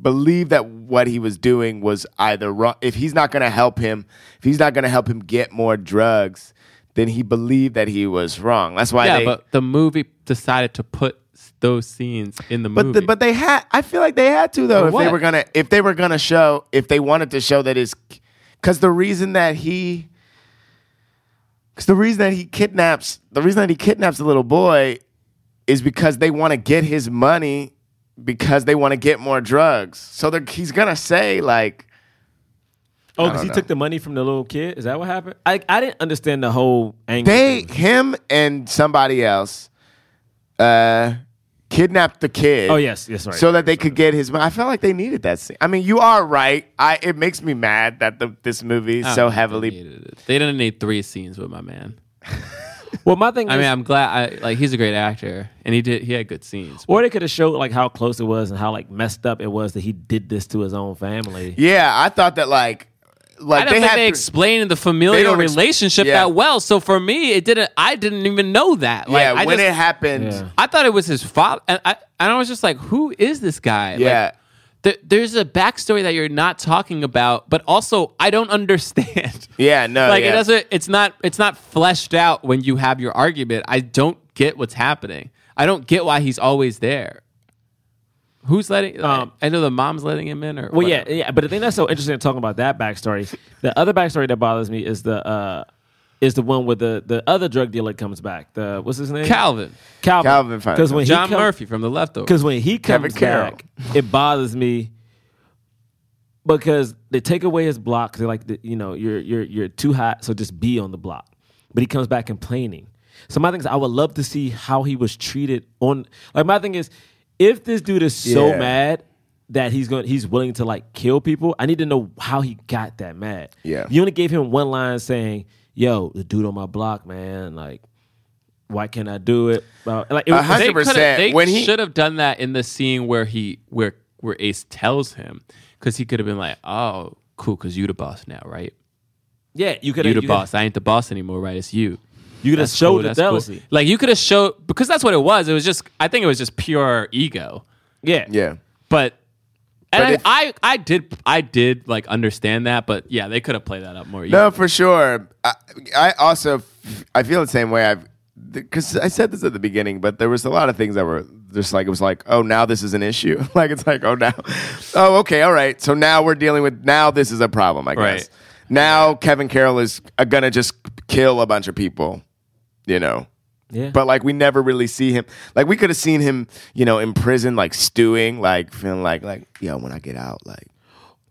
believed that what he was doing was either wrong. If he's not going to help him, if he's not going to help him get more drugs, then he believed that he was wrong. That's why yeah, they. but the movie decided to put those scenes in the But movie. the, but they had. I feel like they had to though. For if they were gonna, if they were gonna show, if they wanted to show that his, because the reason that he, because the reason that he kidnaps, the reason that he kidnaps the little boy, is because they want to get his money, because they want to get more drugs. So they're, he's gonna say like, Oh, because he know. took the money from the little kid. Is that what happened? I I didn't understand the whole angle. they, him and somebody else, uh, kidnapped the kid. Oh, yes, yes, right. So that they could get his. I felt like they needed that scene. I mean, you are right. I it makes me mad that the, this movie I don't ah, so think they heavily. They didn't need three scenes with my man. Well, my thing. I is, mean, I'm glad. I like he's a great actor, and he did. He had good scenes. or they could have showed like how close it was and how like messed up it was that he did this to his own family. Yeah, I thought that like, like I don't they think had they explained the They familial don't relationship yeah. that well. So for me, it didn't. I didn't even know that. Like, yeah, I when just- it happened. Yeah. I thought it was his father, and I and I was just like, "Who is this guy?" Like, Yeah. th- there's a backstory that you're not talking about, but also I don't understand. Yeah, no, like yeah. it doesn't. It's not. It's not fleshed out when you have your argument. I don't get what's happening. I don't get why he's always there. Who's letting? Um, I know the mom's letting him in, or Well, yeah, whatever. yeah. But the thing that's so interesting talking about that backstory, the other backstory that bothers me is the uh is the one where the the other drug dealer comes back. The what's his name? Calvin, Calvin. Calvin Because when John he come- Murphy from The Leftovers. Because when he comes back, it bothers me because they take away his block. They're like, you know, you're you're you're too hot, so just be on the block. But he comes back complaining. So my thing is, I would love to see how he was treated on. Like my thing is, if this dude is so Yeah. mad that he's going, he's willing to like kill people. I need to know how he got that mad. Yeah. you only gave him one line saying, "Yo, the dude on my block, man, like." Why can't I do it? Well, Like it was- hundred They coulda- percent. They When he- should have done that in the scene where he where where Ace tells him because he could have been like, "Oh, cool, because you the boss now, right? yeah, you could You the boss. I ain't the boss anymore, right? It's you." You could have showed cool, the that's cool. jealousy. Like you could have showed because that's what it was. It was just I think it was just pure ego. Yeah, yeah. But and But I, if- I I did I did like understand that, but yeah, they could have played that up more. No, for sure. I, I also I feel the same way. I've because I said this at the beginning, but there was a lot of things that were just like it was like, oh, now this is an issue. like it's like, oh, now, oh, okay, all right. So now we're dealing with now this is a problem. I guess Right. now Kevin Carroll is uh, gonna just kill a bunch of people. You know. Yeah. But like we never really see him. Like we could have seen him, you know, in prison, like stewing, like feeling like, like, yo, when I get out, like,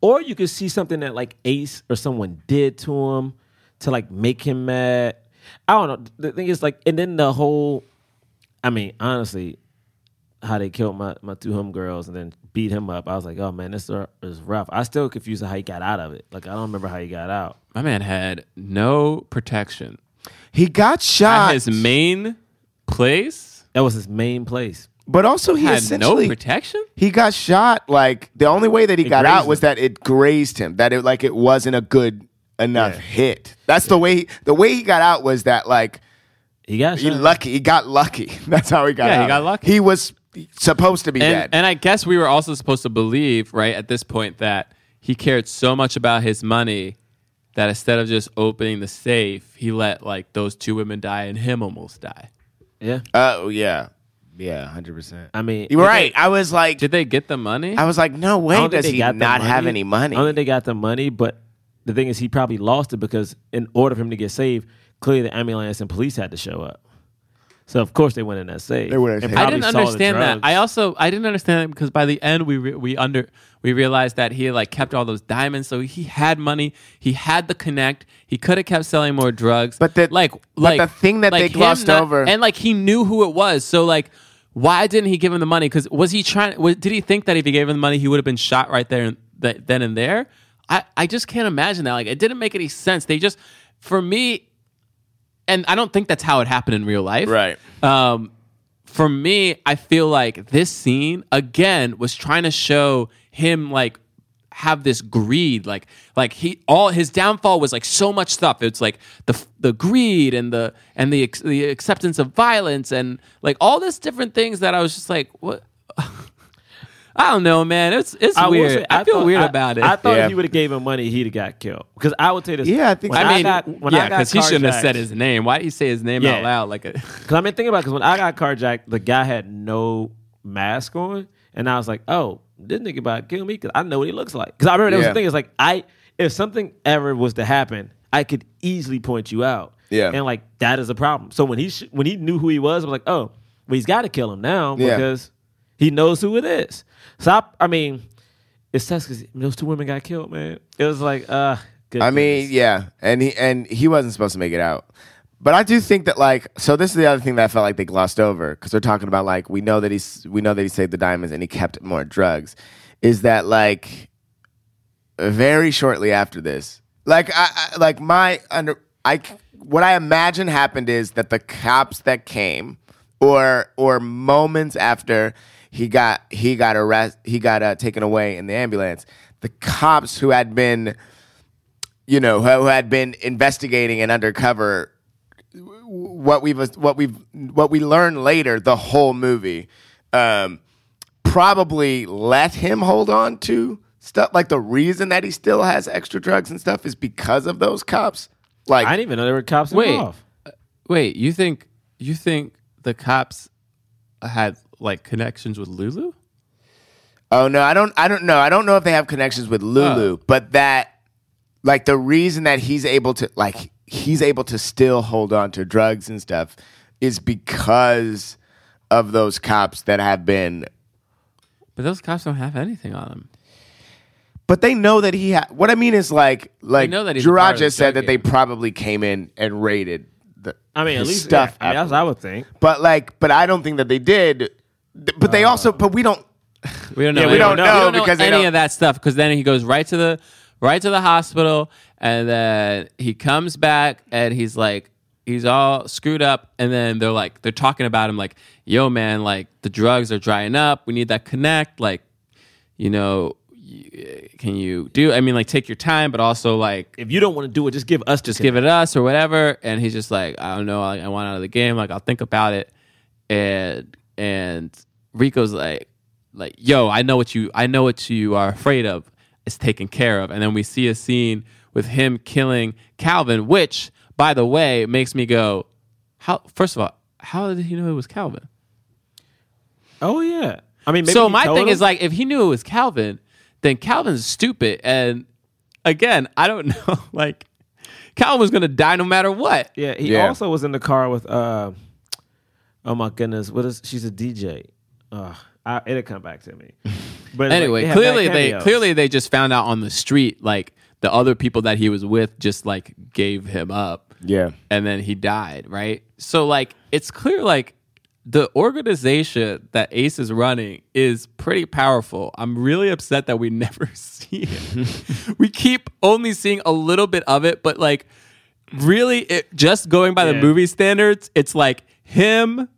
Or you could see something that like Ace or someone did to him to like make him mad. I don't know. The thing is like, and then the whole, I mean, honestly, how they killed my, my two homegirls and then beat him up. I was like, oh man, this is rough. I still confused how he got out of it. Like I don't remember how he got out. My man had no protection. He got shot. At his main place That was his main place. but also he had no protection. he got shot like the only way that he It got grazed out was that it grazed him that it like it wasn't a good enough Yeah. hit that's the way he, the way he got out was that like He got he shot. lucky he got lucky that's how he got Yeah, he got lucky. he was supposed to be And, dead and I guess we were also supposed to believe, right, at this point, that he cared so much about his money that instead of just opening the safe, he let like those two women die and him almost die. Yeah. oh yeah yeah 100% I mean, you're right i was like Did they get the money? i was like no way don't does he got not have any money I don't think they got the money, but the thing is, he probably lost it because in order for him to get saved, clearly the ambulance and police had to show up. So of course they went in that safe. They went in that safe. I didn't understand that. I also I didn't understand it because by the end we re- we under we realized that he had like kept all those diamonds, so he had money. He had the connect. He could have kept selling more drugs. But the- like but like the thing that they glossed not- over- and like he knew who it was. So like. Why didn't he give him the money? Because was he trying? Was, did he think that if he gave him the money, he would have been shot right there, and th- then and there? I, I just can't imagine that. Like, it didn't make any sense. They just, for me, and I don't think that's how it happened in real life. Right. Um, for me, I feel like this scene again was trying to show him like have this greed, like like he all his downfall was like so much stuff. It's like the the greed and the and the the acceptance of violence and like all this different things that I was just like what. I don't know, man. It's it's I weird. say, I, feel thought- weird I- about it. I thought Yeah. if he would have gave him money, he'd have got killed. Because I would say this. Yeah, I think when. I mean, got, when yeah, I got because he shouldn't have said his name. Why did he say his name Yeah. out loud? Like a Because I mean, been thinking about because when I got carjacked, the guy had no mask on, and I was like, "Oh, this nigga about to kill me because I know what he looks like." Because I remember that was the thing. It's like I, if something ever was to happen, I could easily point you out. Yeah. and like that is a problem. So when he sh- when he knew who he was, I was like, "Oh, well, he's got to kill him now Yeah. because he knows who it is." So I, I mean, it's tough because those two women got killed, man. It was like, uh, good I mean, yeah, and he and he wasn't supposed to make it out. But I do think that like so this is the other thing that I felt like they glossed over because they're talking about like we know that he's we know that he saved the diamonds and he kept more drugs is that like very shortly after this like I, I like my under I what I imagine happened is that the cops that came or or moments after he got he got arrest he got uh, taken away in the ambulance the cops who had been you know who, who had been investigating and undercover what we've what we've what we learn later the whole movie um probably let him hold on to stuff like the reason that he still has extra drugs and stuff is because of those cops like I didn't even know there were cops wait, involved. wait. You think you think the cops had like connections with Lulu? Oh no, I don't. I don't know. I don't know if they have connections with Lulu, oh. but that, like, the reason that he's able to, like, he's able to still hold on to drugs and stuff, is because of those cops that have been. But those cops don't have anything on them. But they know that he. Ha- what I mean is, like, like know that he's a part Gerard of the just said drug that they game. probably came in and raided the. I mean, at his least stuff. Yeah, I mean, that's what I would think. But like, but I don't think that they did. But they oh. also, but we don't. We don't know. Yeah, we any- don't know because they any don't- of that stuff. Because then he goes right to the right to the hospital, and then he comes back, and he's like, he's all screwed up, and then they're like, they're talking about him, like, yo, man, like the drugs are drying up. We need that connect, like, you know. y- Can you do? I mean, like, take your time, but also like, If you don't want to do it, just give us just give it us or whatever. And he's just like, I don't know, like, I want out of the game. Like, I'll think about it. And and Rico's like, like, yo, I know what you, I know what you are afraid of. It's taken care of. And then we see a scene with him killing Calvin, which, by the way, makes me go, how? First of all, how did he know it was Calvin? Oh yeah. I mean, maybe so my thing him. is like, if he knew it was Calvin, then Calvin's stupid. And again, I don't know, like. Calvin was gonna die no matter what. Yeah, he Yeah. also was in the car with. uh Oh my goodness, what is? She's a DJ. Uh, I, it'll come back to me. But like, anyway, they clearly they clearly they just found out on the street like the other people that he was with just like gave him up Yeah. and then he died, right? So like it's clear like the organization that Ace is running is pretty powerful. I'm really upset that we never see it. we keep only seeing a little bit of it, but like really it just going by the movie standards, it's like him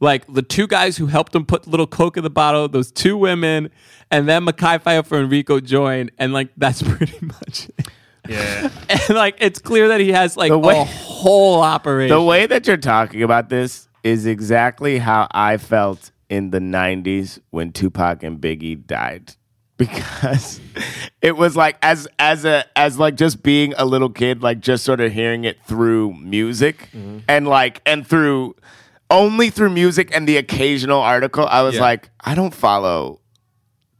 like the two guys who helped him put little coke in the bottle, those two women, and then Mekhi Phifer and Enrico join, and like that's pretty much it. Yeah. And like it's clear that he has like The way- a whole operation. The way that you're talking about this is exactly how I felt in the 90s when Tupac and Biggie died. Because it was like as as a as like just being a little kid, like just sort of hearing it through music mm-hmm. and like and through only through music and the occasional article, I was Yeah. like, I don't follow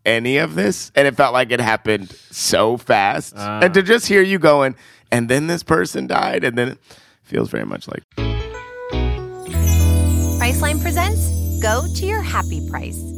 any of this. And it felt like it happened so fast. Ah. and to just hear you going, and then this person died, and then it feels very much like Priceline presents Go to Your Happy Price.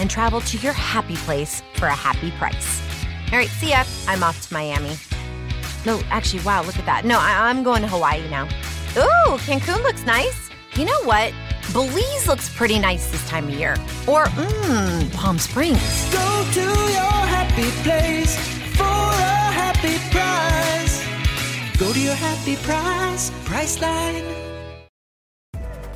and travel to your happy place for a happy price. All right, see ya. I'm off to Miami. No, actually, wow, look at that. No, I- I'm going to Hawaii now. Ooh, Cancun looks nice. You know what? Belize looks pretty nice this time of year. Or, mmm, Palm Springs. Go to your happy place for a happy price. Go to your happy price, Priceline.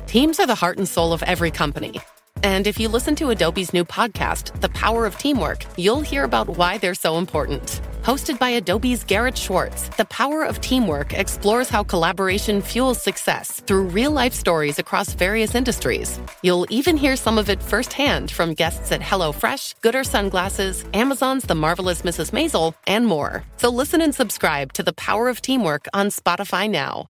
Teams are the heart and soul of every company. And if you listen to Adobe's new podcast, The Power of Teamwork, you'll hear about why they're so important. Hosted by Adobe's Garrett Schwartz, The Power of Teamwork explores how collaboration fuels success through real life stories across various industries. You'll even hear some of it firsthand from guests at HelloFresh, Goodr Sunglasses, Amazon's The Marvelous Mrs. Maisel, and more. So listen and subscribe to The Power of Teamwork on Spotify now.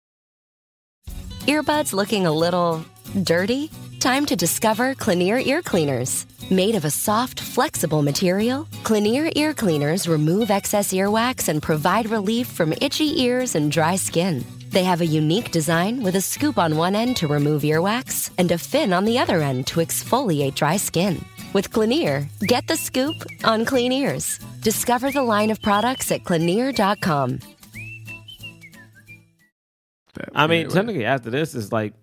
Earbuds looking a little dirty? Time to discover Clinere ear cleaners. Made of a soft, flexible material, Clinere ear cleaners remove excess earwax and provide relief from itchy ears and dry skin. They have a unique design with a scoop on one end to remove earwax and a fin on the other end to exfoliate dry skin. With Clinere, get the scoop on clean ears. Discover the line of products at Clinere.com. I mean, technically, after this is like,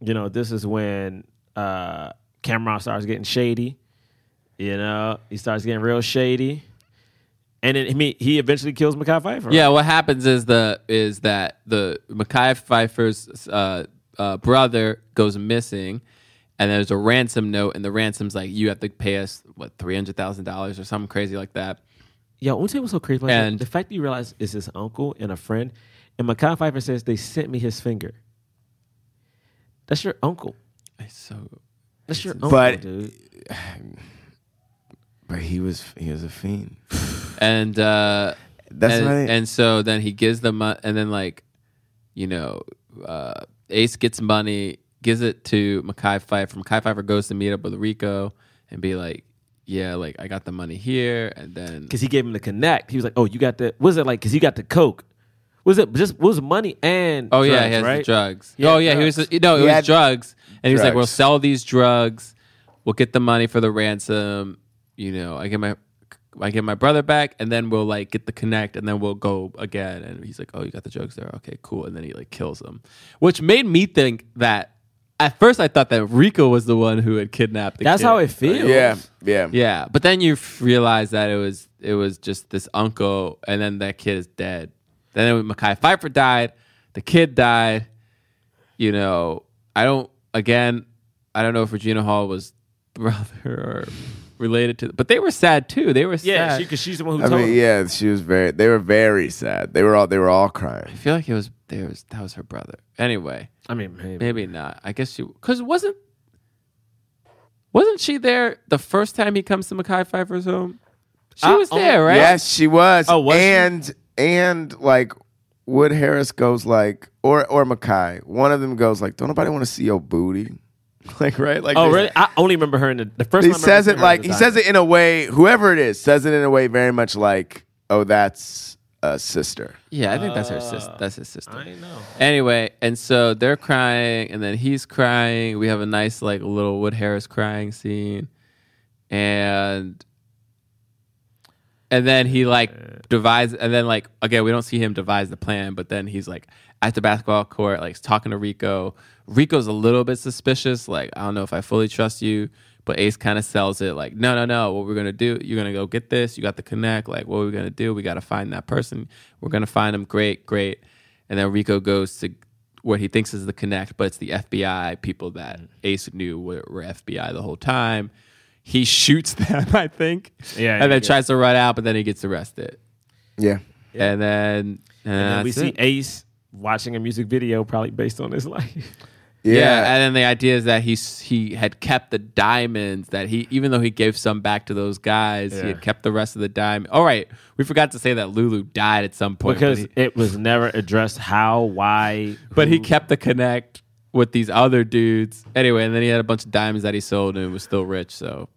you know, this is when uh Cam'ron starts getting shady. You know, he starts getting real shady, and then mean, he eventually kills Mekhi Phifer. Yeah, what happens is the is that the Mekhi Phifer's uh, uh, brother goes missing, and there's a ransom note, and the ransom's like you have to pay us what three hundred thousand dollars or something crazy like that. Yeah, tell what's so crazy And- and the fact that you realize it's his uncle and a friend, and Mekhi Phifer says they sent me his finger. That's your uncle. It's so. That's your uncle, But dude. but he was he was a fiend. and uh That's and, right. and so then he gives the money, and then like you know uh ace gets money gives it to Mekhi Phifer Mekhi Phifer goes to meet up with Rico and be like yeah like I got the money here and then because he gave him the connect. He was like, "Oh, you got the was it like? Because you got the coke. Was it just was it money and Oh drugs, yeah, he has right? the drugs. He oh yeah, he was drugs. no, it He was drugs, and he was like, "We'll sell these drugs, we'll get the money for the ransom. You know, I get my, I get my brother back, and then we'll like get the connect, and then we'll go again." And he's like, "Oh, you got the drugs there? Okay, cool." And then he like kills him, which made me think that. At first, I thought that Rico was the one who had kidnapped. The kid. That's kid. how it feels. Yeah, yeah, yeah. But then you realize that it was it was just this uncle, and then that kid is dead. Then Mekhi Phifer died. The kid died. You know, I don't. Again, I don't know if Regina Hall was brother or related to, but they were sad too. They were Yeah, sad. she- 'cause she's the one who I told mean, him. yeah, she was very. They were very sad. They were all. They were all crying. I feel like it was there was that was her brother. Anyway, I mean, maybe, maybe not. I guess she because wasn't wasn't she there the first time he comes to Mekhi Phifer's home? She Uh, was oh, there, right? Yes, she was. Oh, was she? and and like Wood Harris goes like, or or Mekhi. One of them goes like, "Don't nobody want to see your booty." Like right, like oh really? I only remember her in the, the first. he time says it like he says it in a way. Whoever it is says it in a way very much like, "Oh, that's a sister." Yeah, I think that's her sister. Uh, that's his sister. I know. Anyway, and so they're crying, and then he's crying. We have a nice like little Wood Harris crying scene, and and then he like devise, and then like again we don't see him devise the plan, but then he's like at the basketball court, like talking to Rico. Rico's a little bit suspicious, like I don't know if I fully trust you. But Ace kind of sells it like, no, no, no. What we're gonna do? You're gonna go get this. You got the connect. Like, what are we gonna do? We gotta find that person. We're gonna find him. Great, great. And then Rico goes to what he thinks is the connect, but it's the FBI people that mm. Ace knew were, were FBI the whole time. He shoots them, I think. Yeah, and then yeah. tries to run out, but then he gets arrested. Yeah. And then and, And then we see it. Ace watching a music video, probably based on his life. Yeah. and then the idea is that he he had kept the diamonds that he even though he gave some back to those guys, he had kept the rest of the diamond. All right, we forgot to say that Lulu died at some point because he- it was never addressed how, why. but he kept the connect with these other dudes. Anyway, and then he had a bunch of diamonds that he sold and was still rich. So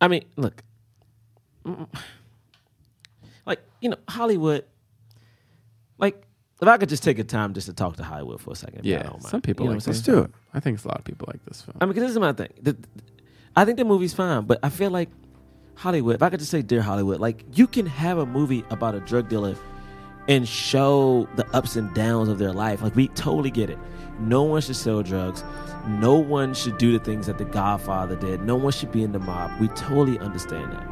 I mean, look, mm, like you know, Hollywood. Like, if I could just take a time just to talk to Hollywood for a second, yeah, some people You know like this. film. I think it's a lot of people like this film. I mean, 'cause this is my thing. The- I think the movie's fine, but I feel like Hollywood. If I could just say, dear Hollywood, like you can have a movie about a drug dealer and show the ups and downs of their life. Like we totally get it. No one should sell drugs. No one should do the things that the Godfather did. No one should be in the mob. We totally understand that.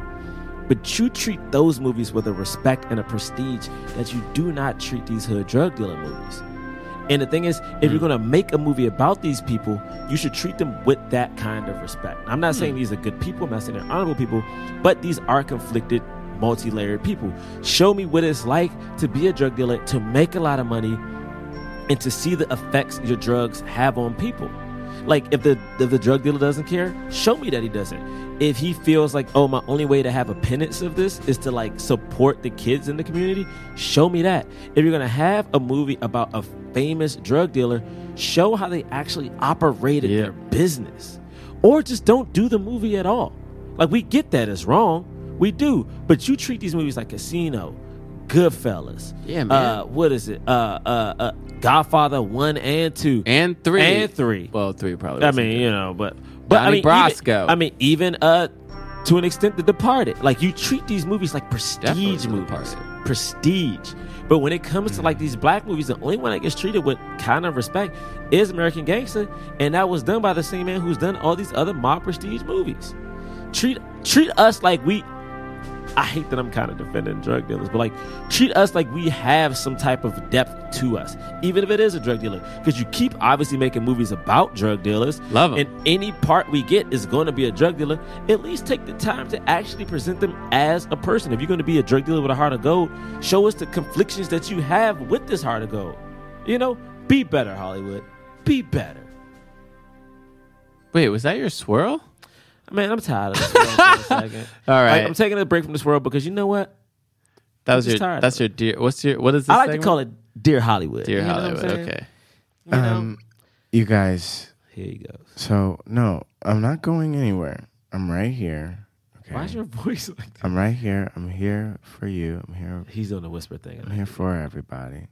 But you treat those movies with a respect and a prestige that you do not treat these hood drug dealer movies. And the thing is, if you're hmm. going to make a movie about these people, you should treat them with that kind of respect. I'm not hmm. saying these are good people, I'm not saying they're honorable people, but these are conflicted, multi layered people. Show me what it's like to be a drug dealer, to make a lot of money, and to see the effects your drugs have on people. Like if the if the drug dealer doesn't care, show me that he doesn't. If he feels like, oh, my only way to have a penance of this is to like support the kids in the community, show me that. If you're gonna have a movie about a famous drug dealer, show how they actually operated their business. Or just don't do the movie at all. Like we get that it's wrong. We do. But you treat these movies like Casino, Goodfellas. Yeah, man. Uh, what is it? Uh, uh, uh, Godfather one and two and three and three. Well, three probably. I mean, good. you know, but but I mean, Brasco. Even, I mean, even uh, to an extent, The Departed. Like you treat these movies like prestige The movies, prestige. But when it comes to like these black movies, the only one that gets treated with kind of respect is American Gangster, and that was done by the same man who's done all these other mob prestige movies. Treat treat us like we. I hate that I'm kind of defending drug dealers, but like treat us like we have some type of depth to us, even if it is a drug dealer. Because you keep obviously making movies about drug dealers. Love them. And any part we get is going to be a drug dealer. At least take the time to actually present them as a person. If you're going to be a drug dealer with a heart of gold, show us the conflictions that you have with this heart of gold. You know, be better, Hollywood. Be better. Wait, was that your swirl? Man, I'm tired of this world for a second. All right. Like, I'm taking a break from this world because you know what? That I'm was just your. tired That's of your dear. What's your? What is this? I like to call it Dear Hollywood. Dear You know what I'm Hollywood. saying? Okay. You know? Um, you guys. Here you go. So no, I'm not going anywhere. I'm right here. Okay. Why is your voice like that? I'm right here. I'm here for you. I'm here. He's doing the whisper thing. I'm here for everybody.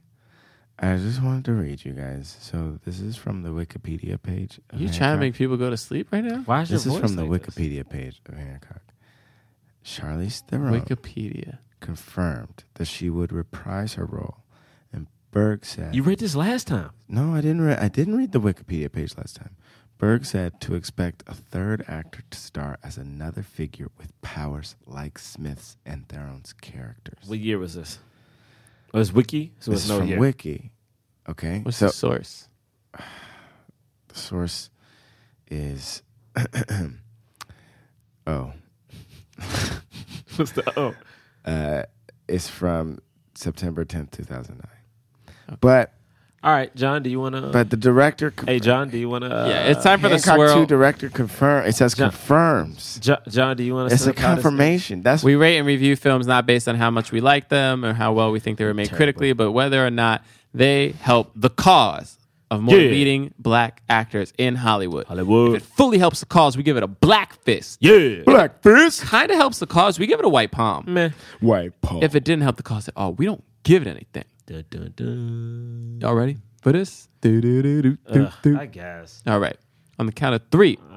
I just wanted to read you guys. So this is from the Wikipedia page. of You trying to make people go to sleep right now? Why is your This is voice from the like this? Wikipedia page of Hancock. Charlize Theron Wikipedia. confirmed that she would reprise her role, and Berg said, You read this last time. "No, I didn't. Re- I didn't read the Wikipedia page last time." Berg said to expect a third actor to star as another figure with powers like Smith's and Theron's characters. What year was this? Oh, it's Wiki? So this it's is no from year. Wiki. Okay, What's so the source? the source is oh What's the oh? uh, it's from September tenth, two thousand nine. But All right, John, do you want to? but the director. hey, John, do you want to? Uh, yeah, it's time for the Hancock swirl. Two director confirm. It says John- confirms. Jo- John, do you want to? It's a confirmation. That's We rate and review films not based on how much we like them or how well we think they were made critically, but whether or not they help the cause of more Yeah. leading black actors in Hollywood. Hollywood. If it fully helps the cause, we give it a black fist. Yeah. black fist. Kind of helps the cause, we give it a white palm. Meh. White palm. If it didn't help the cause at all, we don't give it anything. Dun, dun, dun. Y'all ready for this? Do-do-do-do-do-do. I guess. All right. On the count of three. Oh,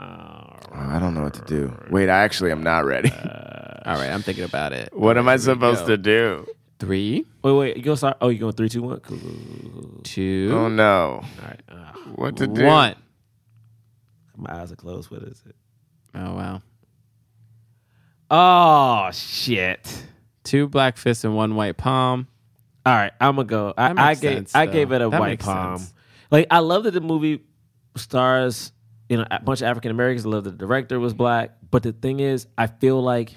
I don't know what to do. Wait, I actually am not ready. All right, I'm thinking about it. what am I supposed to do? Three, Wait, wait. You go start. Oh, you going three, two, one. Cool. cool, cool, cool. two, Oh no. All right. Uh, What to do? one. my eyes are closed. What is it? Oh, wow. Oh shit. Two black fists and one white palm. All right, I'm gonna go. I, I gave sense, I gave it a That white palm. sense. Like I love that the movie stars you know a bunch of African Americans. I love that the director was black. But the thing is, I feel like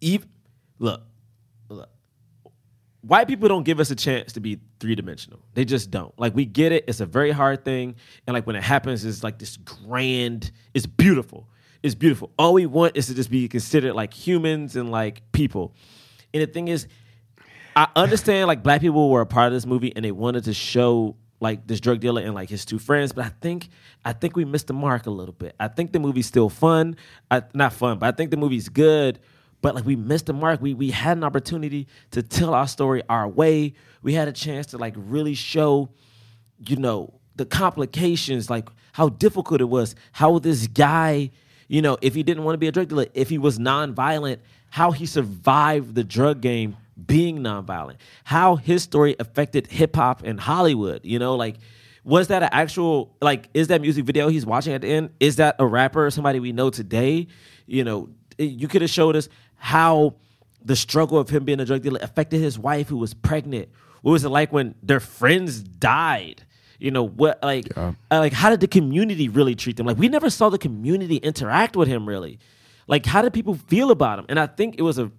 even look, look, white people don't give us a chance to be three dimensional. They just don't. Like we get it. It's a very hard thing, and like when it happens, it's like this grand. It's beautiful. It's beautiful. All we want is to just be considered like humans and like people. And the thing is, I understand like black people were a part of this movie and they wanted to show like this drug dealer and like his two friends, but I think I think we missed the mark a little bit. I think the movie's still fun, I, not fun, but I think the movie's good. But like we missed the mark. We we had an opportunity to tell our story our way. We had a chance to like really show, you know, the complications, like how difficult it was, how this guy, you know, if he didn't want to be a drug dealer, if he was nonviolent, how he survived the drug game being nonviolent, how his story affected hip hop and Hollywood. You know, like was that an actual like is that music video he's watching at the end? Is that a rapper or somebody we know today? You know, you could have showed us how the struggle of him being a drug dealer affected his wife who was pregnant. What was it like when their friends died? You know what? Like, uh, like how did the community really treat them? Like, we never saw the community interact with him really. Like, how did people feel about him? And I think it was a,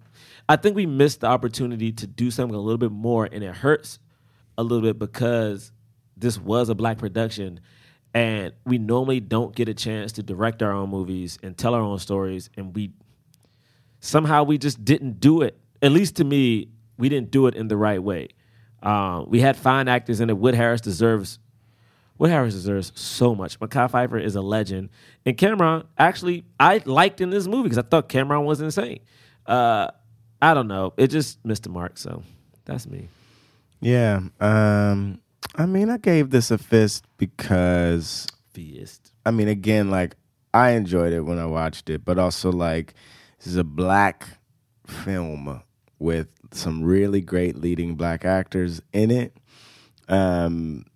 I think we missed the opportunity to do something a little bit more, and it hurts a little bit because this was a black production, and we normally don't get a chance to direct our own movies and tell our own stories, and we somehow we just didn't do it. At least to me, we didn't do it in the right way. Uh, we had fine actors in it. Wood Harris deserves. Wood Harris deserves so much. Mekhi Phifer is a legend, and Cam'ron actually I liked in this movie because I thought Cam'ron was insane. Uh, I don't know, it just missed the mark. So that's me. Yeah. Um, I mean, I gave this a fist because fist. I mean, again, like I enjoyed it when I watched it, but also like this is a black film with some really great leading black actors in it. Um,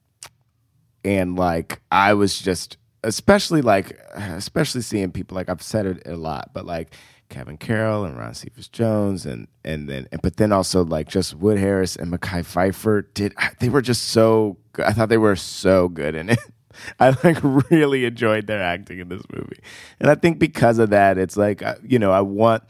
and like I was just especially like especially seeing people like I've said it a lot, but like Kevin Carroll and Ron Cephas Jones and and then and, but then also like just Wood Harris and Mekhi Phifer did they were just so. I thought they were so good in it. I like really enjoyed their acting in this movie. And I think because of that it's like uh, you know I want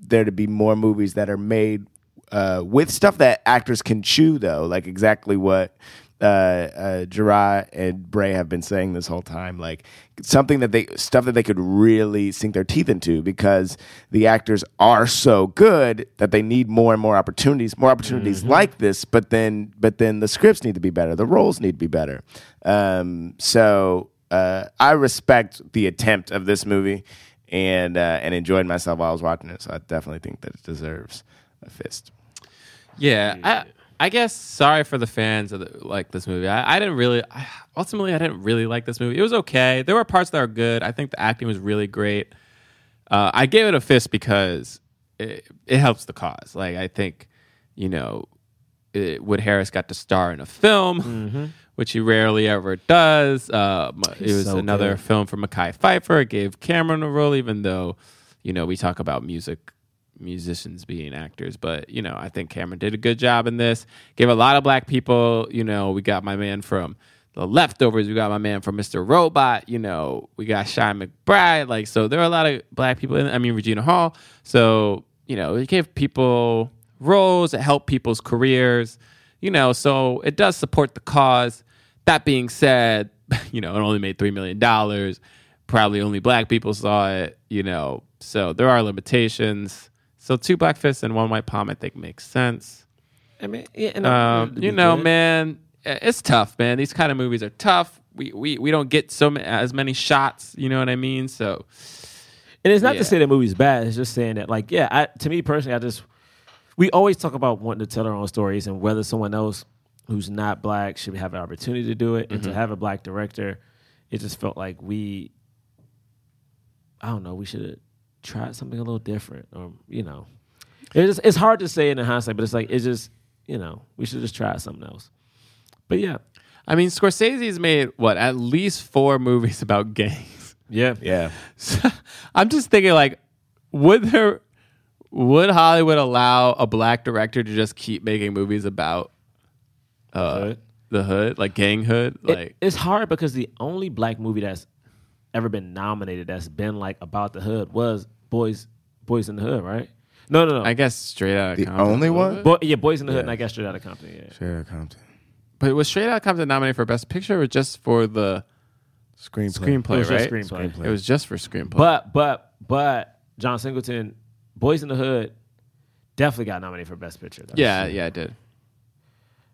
there to be more movies that are made uh, with stuff that actors can chew though, like exactly what uh, uh, Gerard and Bray have been saying this whole time, like something that they stuff that they could really sink their teeth into because the actors are so good that they need more and more opportunities, more opportunities like this. But then, but then the scripts need to be better, the roles need to be better. Um, so uh, I respect the attempt of this movie and uh, and enjoyed myself while I was watching it. So I definitely think that it deserves a fist. Yeah, I, I guess sorry for the fans of the, like this movie. I, I didn't really, I, ultimately, I didn't really like this movie. It was okay. There were parts that were good. I think the acting was really great. Uh, I gave it a fist because it, it helps the cause. Like I think, you know, it, Wood Harris got to star in a film, which he rarely ever does. Uh, it was so another good. film from Mekhi Phifer. It gave Cam'ron a role, even though, you know, we talk about music musicians being actors, but you know, I think Cam'ron did a good job in this. Gave a lot of black people, you know, we got my man from the leftovers, we got my man from Mr. Robot, you know, we got Chi McBride, like so there are a lot of black people in I mean Regina Hall. So, you know, it gave people roles, it helped people's careers, you know, so it does support the cause. That being said, you know, it only made three million dollars. Probably only black people saw it, you know. So there are limitations. So two black fists and one white palm, I think makes sense. I mean, yeah, and Um, you know, good. man, eh, it's tough, man. These kind of movies are tough. We we we don't get so ma- as many shots. You know what I mean? So, And it's not Yeah. to say the movie's bad. It's just saying that, like, yeah, I, to me personally, I just we always talk about wanting to tell our own stories and whether someone else who's not black should have an opportunity to do it, and to Mhm. have a black director, it just felt like we, I don't know, we should have tried something a little different, or you know, it's it's hard to say in the hindsight, but it's like it's just you know we should just try something else. But yeah, I mean, Scorsese's made what at least four movies about gangs. Yeah, yeah. So, I'm just thinking, like, would there would Hollywood allow a black director to just keep making movies about uh, the hood, like gang hood? It- Like, it's hard because the only black movie that's ever been nominated that's been like about the hood was Boys Boys in the Hood, right? No, no, no. I guess Straight Outta The Compton. The only one? it? Boy, yeah, Boys in the Hood, Yeah. and I guess Straight Outta Compton. Yeah. Sure, Compton. But was Straight Outta Compton nominated for Best Picture or just for the Screenplay. screenplay? It was just right? screenplay. It was just for screenplay. But but but John Singleton, Boys in the Hood, definitely got nominated for Best Picture. though. yeah, yeah, it did.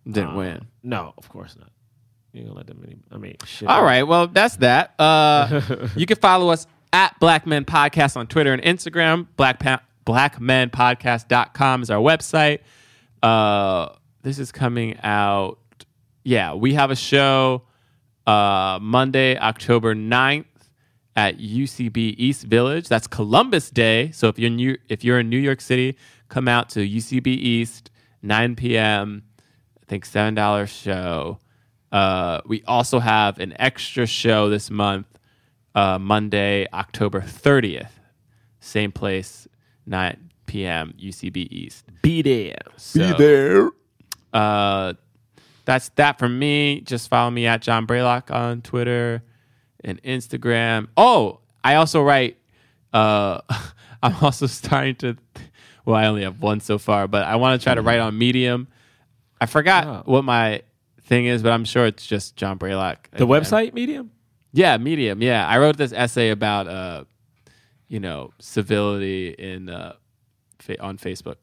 Didn't Um, win. No, of course not. You ain't gonna let them any. I mean, shit. All right, well, that's that. Uh, you can follow us at Black Men Podcast on Twitter and Instagram. Black pa- BlackMenPodcast.com is our website. Uh, this is coming out. Yeah, we have a show uh, Monday, October 9th at UCB East Village. That's Columbus Day. So if you're new, if you're in New York City, come out to UCB East 9 p.m. I think seven dollar show. Uh, we also have an extra show this month, uh, Monday, October 30th. Same place, 9 p.m. UCB East. Be there. So, there. Uh, that's that from me. Just follow me at John Braylock on Twitter and Instagram. Oh, I also write. Uh, I'm also starting to. Well, I only have one so far, but I want to try to write on Medium. I forgot what my thing is, but I'm sure it's just John Braylock. The website Medium. Yeah, Medium. Yeah, I wrote this essay about uh, you know, civility in uh, fa- on Facebook,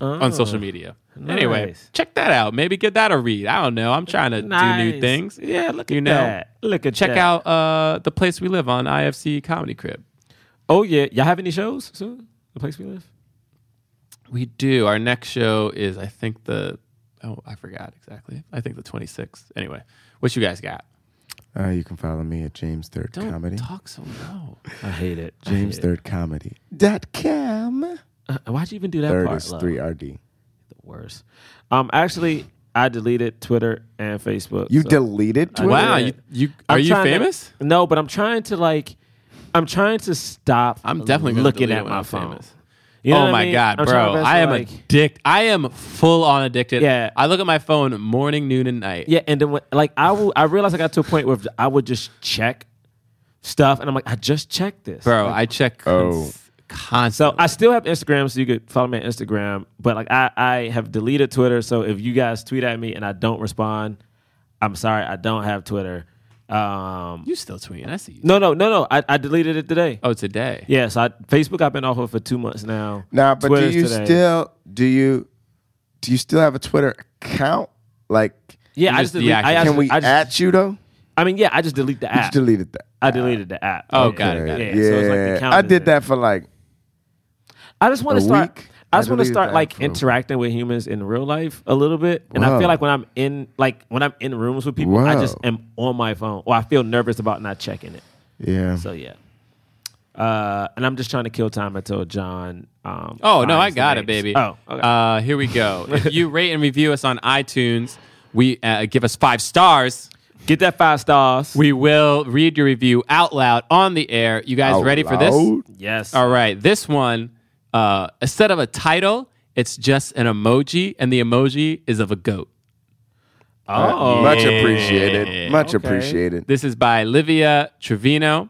on social Oh, media. Anyway, check that out. Maybe give that a read. I don't know. I'm trying to do new things. Yeah, look you at know, that. Look at check that. out uh, the place we live on IFC Comedy Crib. Oh yeah, y'all have any shows soon? The place we live. We do. Our next show is, I think the. Oh, I forgot exactly. I think the 26th. Anyway, what you guys got? Uh, you can follow me at James Third Don't Comedy. talk so low. I hate it. I James hate it. Third Comedy. Dot com. Uh, why'd you even do that Third part? is love? three RD. The worst. Um, actually, I deleted Twitter and Facebook. You so- deleted Twitter? Wow, did. you, you I'm are you trying to- famous? no, but I'm trying to like. I'm trying to stop. I'm definitely gonna looking delete it at when my I'm phone. famous. You know oh what I my mean? god, I'm bro! I to, am like- addicted. I am full on addicted. Yeah. I look at my phone morning, noon, and night. Yeah, and then when, like I will, I realized I got to a point where I would just check stuff, and I'm like, I just checked this, bro. Like, I check Oh. constantly. So I still have Instagram, so you could follow me on Instagram. But like I, I have deleted Twitter. So if you guys tweet at me and I don't respond, I'm sorry, I don't have Twitter. Um, you still tweeting? I see you. no, no, no, no. I, I deleted it today. Oh, today. Yeah, so I, Facebook I've been off of for two months now. Nah, but Twitter's do you today. still do you do you still have a Twitter account? Like, Yeah, I just just delete, I, deactivate. actually- can we I just, at you though? I mean, yeah, I just delete the You app. just deleted that. I deleted the app. Oh, Yeah. got it, got Yeah, it. Yeah, so it's like the I did that for like I just want to start. week. I I just want to start like for- interacting with humans in real life a little bit, and I feel like when I'm in like when I'm in rooms with people, I just am on my phone, or I feel nervous about not checking it. yeah. So yeah, uh, and I'm just trying to kill time until John. Um, Oh no, I finds the got it, baby. Oh, okay. uh, here we go. if you rate and review us on iTunes, we uh, give us five stars. get that five stars. We will read your review out loud on the air. You guys Out ready for this? yes. All right, this one, uh, instead of a title, it's just an emoji, and the emoji is of a goat. Oh, Much Yeah. appreciated. Much Okay. appreciated. This is by Livia Trevino.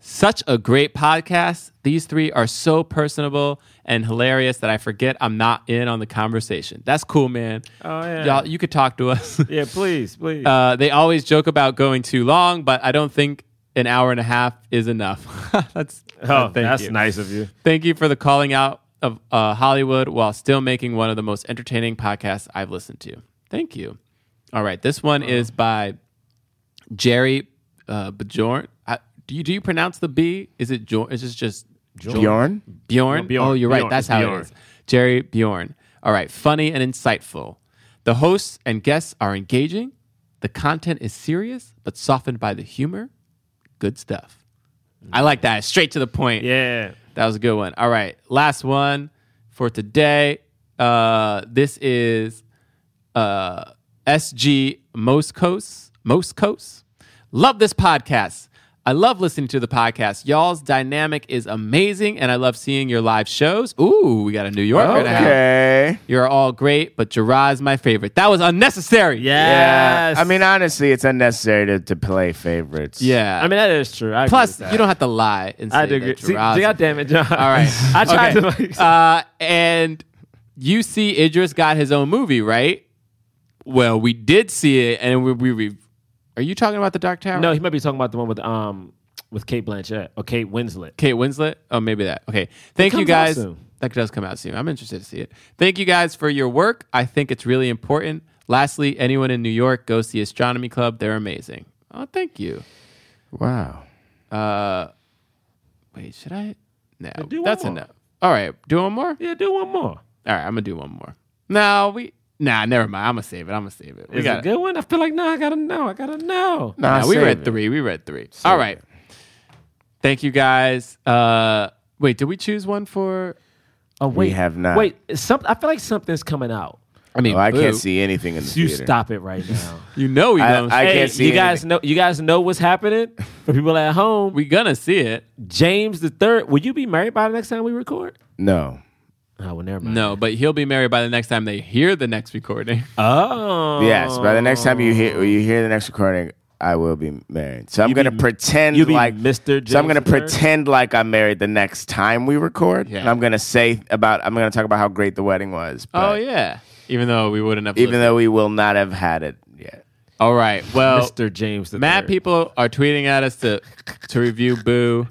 Such a great podcast. These three are so personable and hilarious that I forget I'm not in on the conversation. That's cool, man. Oh, yeah. Y'all, you could talk to us. yeah, please, please. Uh, they always joke about going too long, but I don't think an hour and a half is enough. that's oh, uh, thank that's you. nice of you. Thank you for the calling out of uh, Hollywood while still making one of the most entertaining podcasts I've listened to. Thank you. All right, this one is by Jerry uh, Bjorn. I, do you do you pronounce the B? Is it Jorn? Is it just Bjorn? Bjorn? No, Bjorn. Oh, you're right. Bjorn. That's It's how Bjorn. it is. Jerry Bjorn. All right. Funny and insightful. The hosts and guests are engaging. The content is serious, but softened by the humor. Good stuff. I like that. Straight to the point. Yeah. That was a good one. All right. Last one for today. Uh, this is uh, SG Moscos. Moscos. Love this podcast. I love listening to the podcast. Y'all's dynamic is amazing, and I love seeing your live shows. Ooh, we got a New Yorker in the house. Okay. You're all great, but Gerard's my favorite. That was unnecessary. Yeah. Yes. I mean, honestly, it's unnecessary to, to play favorites. Yeah. I mean that is true. I Plus, you don't have to lie and say I do that agree. See, Gerard's God damn it, John. All right. I tried Okay. to like. Uh, and you see Idris got his own movie, right? Well, we did see it, and we, we, we are you talking about the Dark Tower? no, he might be talking about the one with um with Cate Blanchett or Kate Winslet. Kate Winslet. Oh, maybe that. Okay. Thank you guys. That does come out soon. I'm interested to see it. Thank you guys for your work. I think it's really important. Lastly, anyone in New York, go see Astronomy Club. They're amazing. Oh, thank you. Wow. Uh, wait, should I? No, do that's more. enough. All right, do one more. Yeah, do one more. All right, I'm gonna do one more. No, we. Nah, never mind. I'm gonna save it. I'm gonna save it. We Is it got a good one? I feel like no, I gotta know. I gotta know. Nah, Nah, we save read it. three. We read three. All right. Thank you guys. Uh, wait, did we choose one for? Oh We wait, have not. Wait, some, I feel like something's coming out. I mean, Oh, I can't see anything in the You theater. stop it right now. You know we I- gonna. I Hey, can't see you guys know. You guys know what's happening for people at home. we gonna see it. James the third. Will you be married by the next time we record? No. Oh, well, never mind. No, but he'll be married by the next time they hear the next recording. Oh, Yes. By the next time you hear you hear the next recording, I will be married. So I'm gonna pretend you be like Mr. So I'm gonna pretend like I'm married the next time we record, Yeah. and I'm gonna say about I'm gonna talk about how great the wedding was. oh yeah, even though we wouldn't have. Even listened. though we will not have had it yet. All right. Well, Mr. James the mad third. people are tweeting at us to to review Boo.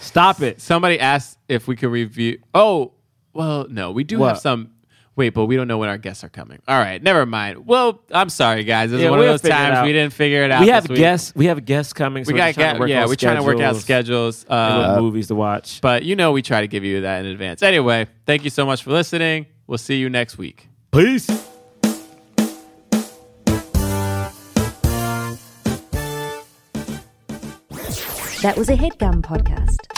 Stop it. Somebody asked if we could review. Oh, well, no, we do have some. Wait, but we don't know when our guests are coming. All right, never mind. Well, I'm sorry, guys. This Yeah, one of we'll those figure it times out. we didn't figure it out. We this have week. guests. We have guests coming. So We we're got trying to work yeah. We're trying to work out schedules schedules. and Uh, what movies to watch. but you know, we try to give you that in advance. Anyway, thank you so much for listening. We'll see you next week. Peace. That was a headgum podcast.